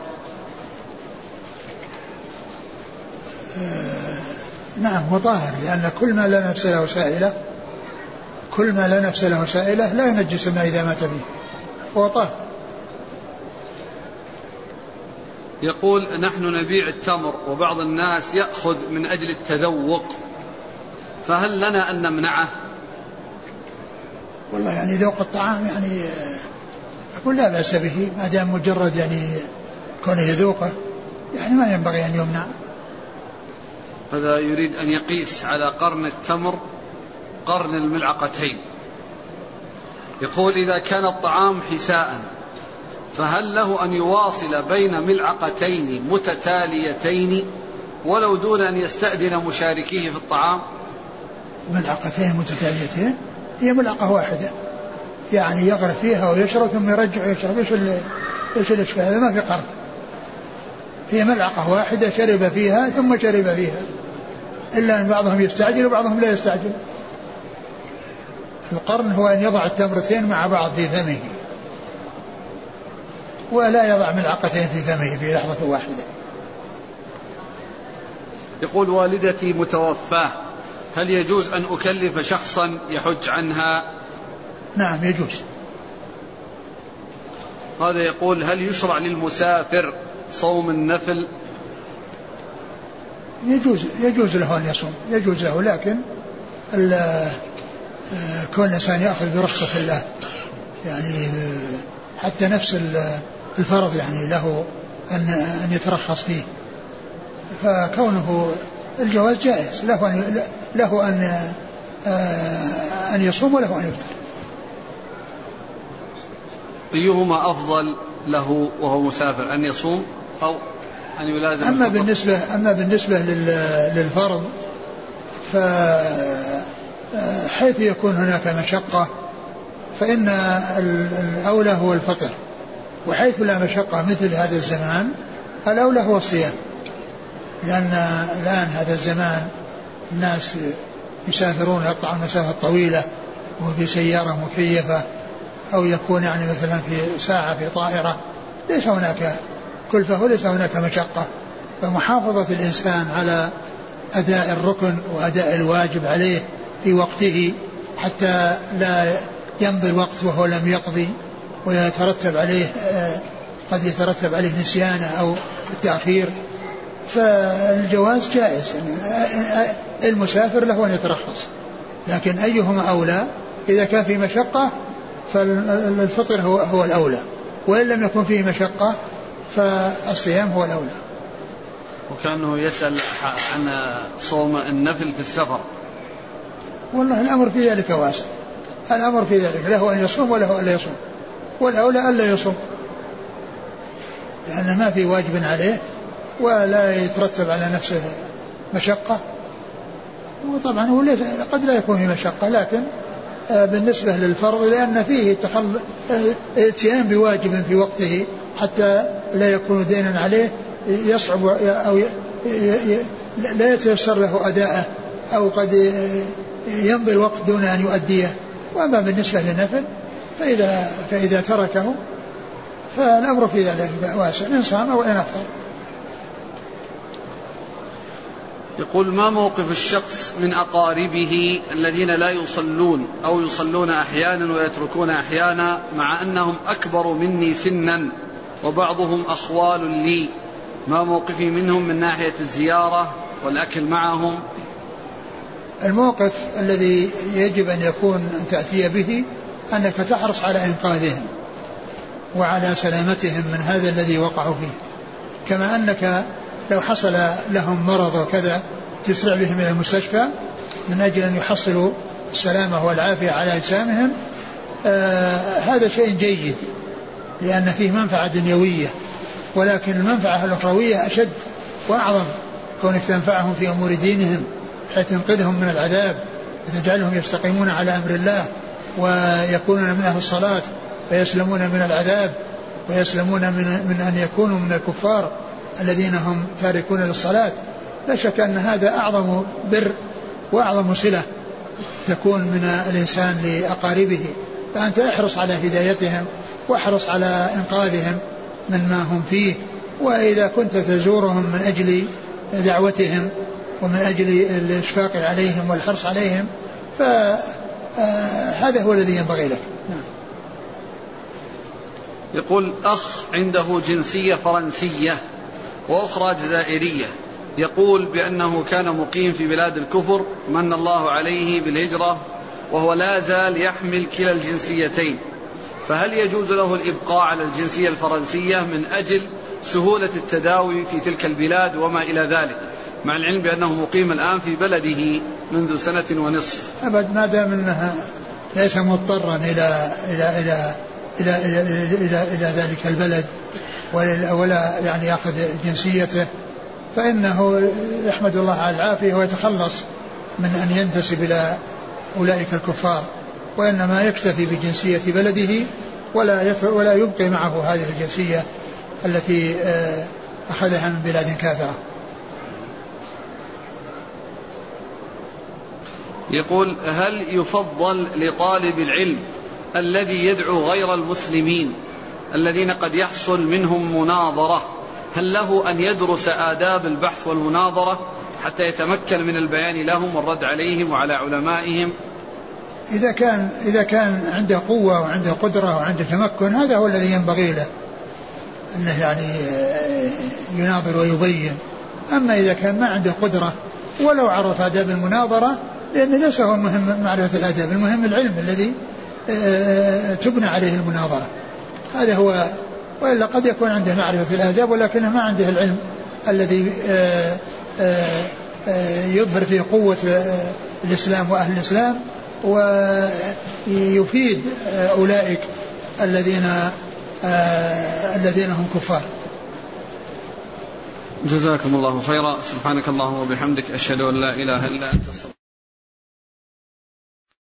آه، نعم هو طاهر لأن كل ما لا نفس له سائلة كل ما لا نفس له سائلة لا ينجس الماء إذا مات به. هو طاهر يقول نحن نبيع التمر وبعض الناس يأخذ من أجل التذوق. فهل لنا أن نمنعه؟ والله يعني ذوق الطعام يعني أقول لا بأس به ما دام مجرد يعني كونه يذوقه يعني ما ينبغي أن يمنع. هذا يريد أن يقيس على قرن التمر قرن الملعقتين. يقول إذا كان الطعام حساء فهل له أن يواصل بين ملعقتين متتاليتين ولو دون أن يستأذن مشاركيه في الطعام؟ ملعقتين متتاليتين؟ هي ملعقة واحدة. يعني يغرف فيها ويشرب ثم يرجع ويشرب. إيش إيش الاشكال هذا ما في قرن. هي ملعقة واحدة شرب فيها ثم شرب فيها. إلا أن بعضهم يستعجل وبعضهم لا يستعجل. القرن هو أن يضع التمرتين مع بعض في فمه. ولا يضع ملعقتين في فمه في لحظة واحدة. يقول والدتي متوفاة هل يجوز أن أكلف شخصا يحج عنها؟ نعم يجوز. هذا يقول هل يشرع للمسافر صوم النفل؟ يجوز يجوز له أن يصوم يجوز له لكن كون الإنسان يأخذ برخصة الله. يعني حتى نفس الفرض يعني له أن أن يترخص فيه. فكونه الجواز جائز. له أن له أن آه، أن يصوم وله أن يفطر. أيهما أفضل له وهو مسافر أن يصوم أو أن يلازم أما الفطر. بالنسبة أما بالنسبة للفرض ف حيث يكون هناك مشقة فإن الأولى هو الفطر وحيث لا مشقة مثل هذا الزمان الأولى هو الصيام. لأن الآن هذا الزمان الناس يسافرون يقطعون المسافة الطويلة وفي سيارة مكيفة أو يكون يعني مثلا في ساعة في طائرة. ليس هناك كلفة وليس هناك مشقة. فمحافظة الإنسان على أداء الركن وأداء الواجب عليه في وقته حتى لا يمضي الوقت وهو لم يقضي ويترتب عليه آه، قد يترتب عليه نسيانه أو التأخير. فالجواز جائز. يعني آه، آه، المسافر له أن يترخص. لكن أيهما أولى؟ إذا كان في مشقة فالفطر هو, هو الأولى. وإن لم يكن فيه مشقة فالصيام هو الأولى. وكأنه يسأل عن صوم النفل في السفر. والله الأمر في ذلك واسع. الأمر في ذلك له أن يصوم وله ألا يصوم والأولى ألا يصوم. لأن ما في واجب عليه ولا يترتب على نفسه مشقة. وطبعا هو ليس قد لا يكون في مشقة لكن آه، بالنسبة للفرض لأن فيه تخل... آه، اتيان بواجب في وقته حتى لا يكون دينا عليه يصعب أو لا يتيسر له أداءه. أو قد يمضي الوقت دون أن يؤديه. وأما بالنسبة للنفل فإذا فإذا تركه فالأمر في ذلك واسع إن صام وإن أفطر. يقول ما موقف الشخص من أقاربه الذين لا يصلون أو يصلون أحيانا ويتركون أحيانا مع أنهم أكبر مني سنا وبعضهم أخوال لي؟ ما موقفي منهم من ناحية الزيارة والأكل معهم؟ الموقف الذي يجب أن يكون أن تأتي به أنك تحرص على إنقاذهم وعلى سلامتهم من هذا الذي وقعوا فيه. كما أنك لو حصل لهم مرض وكذا تسرع بهم إلى المستشفى من أجل أن يحصلوا السلامة والعافية على أجسامهم آه هذا شيء جيد لأن فيه منفعة دنيوية ولكن المنفعة الأخروية أشد وأعظم كونك تنفعهم في أمور دينهم تنقذهم من العذاب وتجعلهم يستقيمون على أمر الله ويكونون من أهل الصلاة ويسلمون من العذاب ويسلمون من, من أن يكونوا من الكفار الذين هم تاركون للصلاة. لا شك أن هذا أعظم بر وأعظم صلة تكون من الإنسان لأقاربه. فأنت احرص على هدايتهم واحرص على إنقاذهم من ما هم فيه وإذا كنت تزورهم من أجل دعوتهم ومن أجل الإشفاق عليهم والحرص عليهم فهذا هو الذي ينبغي لك نعم. يقول أخ عنده جنسية فرنسية وأخرى جزائرية. يقول بأنه كان مقيم في بلاد الكفر من الله عليه بالهجرة وهو لا زال يحمل كلا الجنسيتين. فهل يجوز له الإبقاء على الجنسية الفرنسية من أجل سهولة التداوي في تلك البلاد وما إلى ذلك؟ مع العلم بأنه مقيم الآن في بلده منذ سنة ونصف. أبد ما دام أنها ليس مضطرا إلى إلى إلى إلى إلى, إلى, إلى, إلى ذلك البلد ولا يعني يأخذ جنسيته فإنه يحمد الله على العافية ويتخلص من أن ينتسب إلى أولئك الكفار وإنما يكتفي بجنسية بلده ولا ولا يبقي معه هذه الجنسية التي آه، أخذها من بلاد كافرة. يقول هل يفضل لطالب العلم الذي يدعو غير المسلمين الذين قد يحصل منهم مناظرة هل له أن يدرس آداب البحث والمناظرة حتى يتمكن من البيان لهم والرد عليهم وعلى علمائهم؟ إذا كان إذا كان عنده قوة وعنده قدرة وعنده تمكن هذا هو الذي ينبغي له أنه يعني يناظر ويبين. أما إذا كان ما عنده قدرة ولو عرف آداب المناظرة لأن ليس هو المهم معرفة الآداب المهم العلم الذي آه، تبنى عليه المناظرة. هذا هو وإلا قد يكون عنده معرفة الآداب ولكنه ما عنده العلم الذي آه، آه، يظهر فيه قوة الإسلام وأهل الإسلام ويفيد أولئك الذين الذين هم كفار. جزاكم الله خيرا. سبحانك اللهم وبحمدك أشهد أن لا إله إلا أنت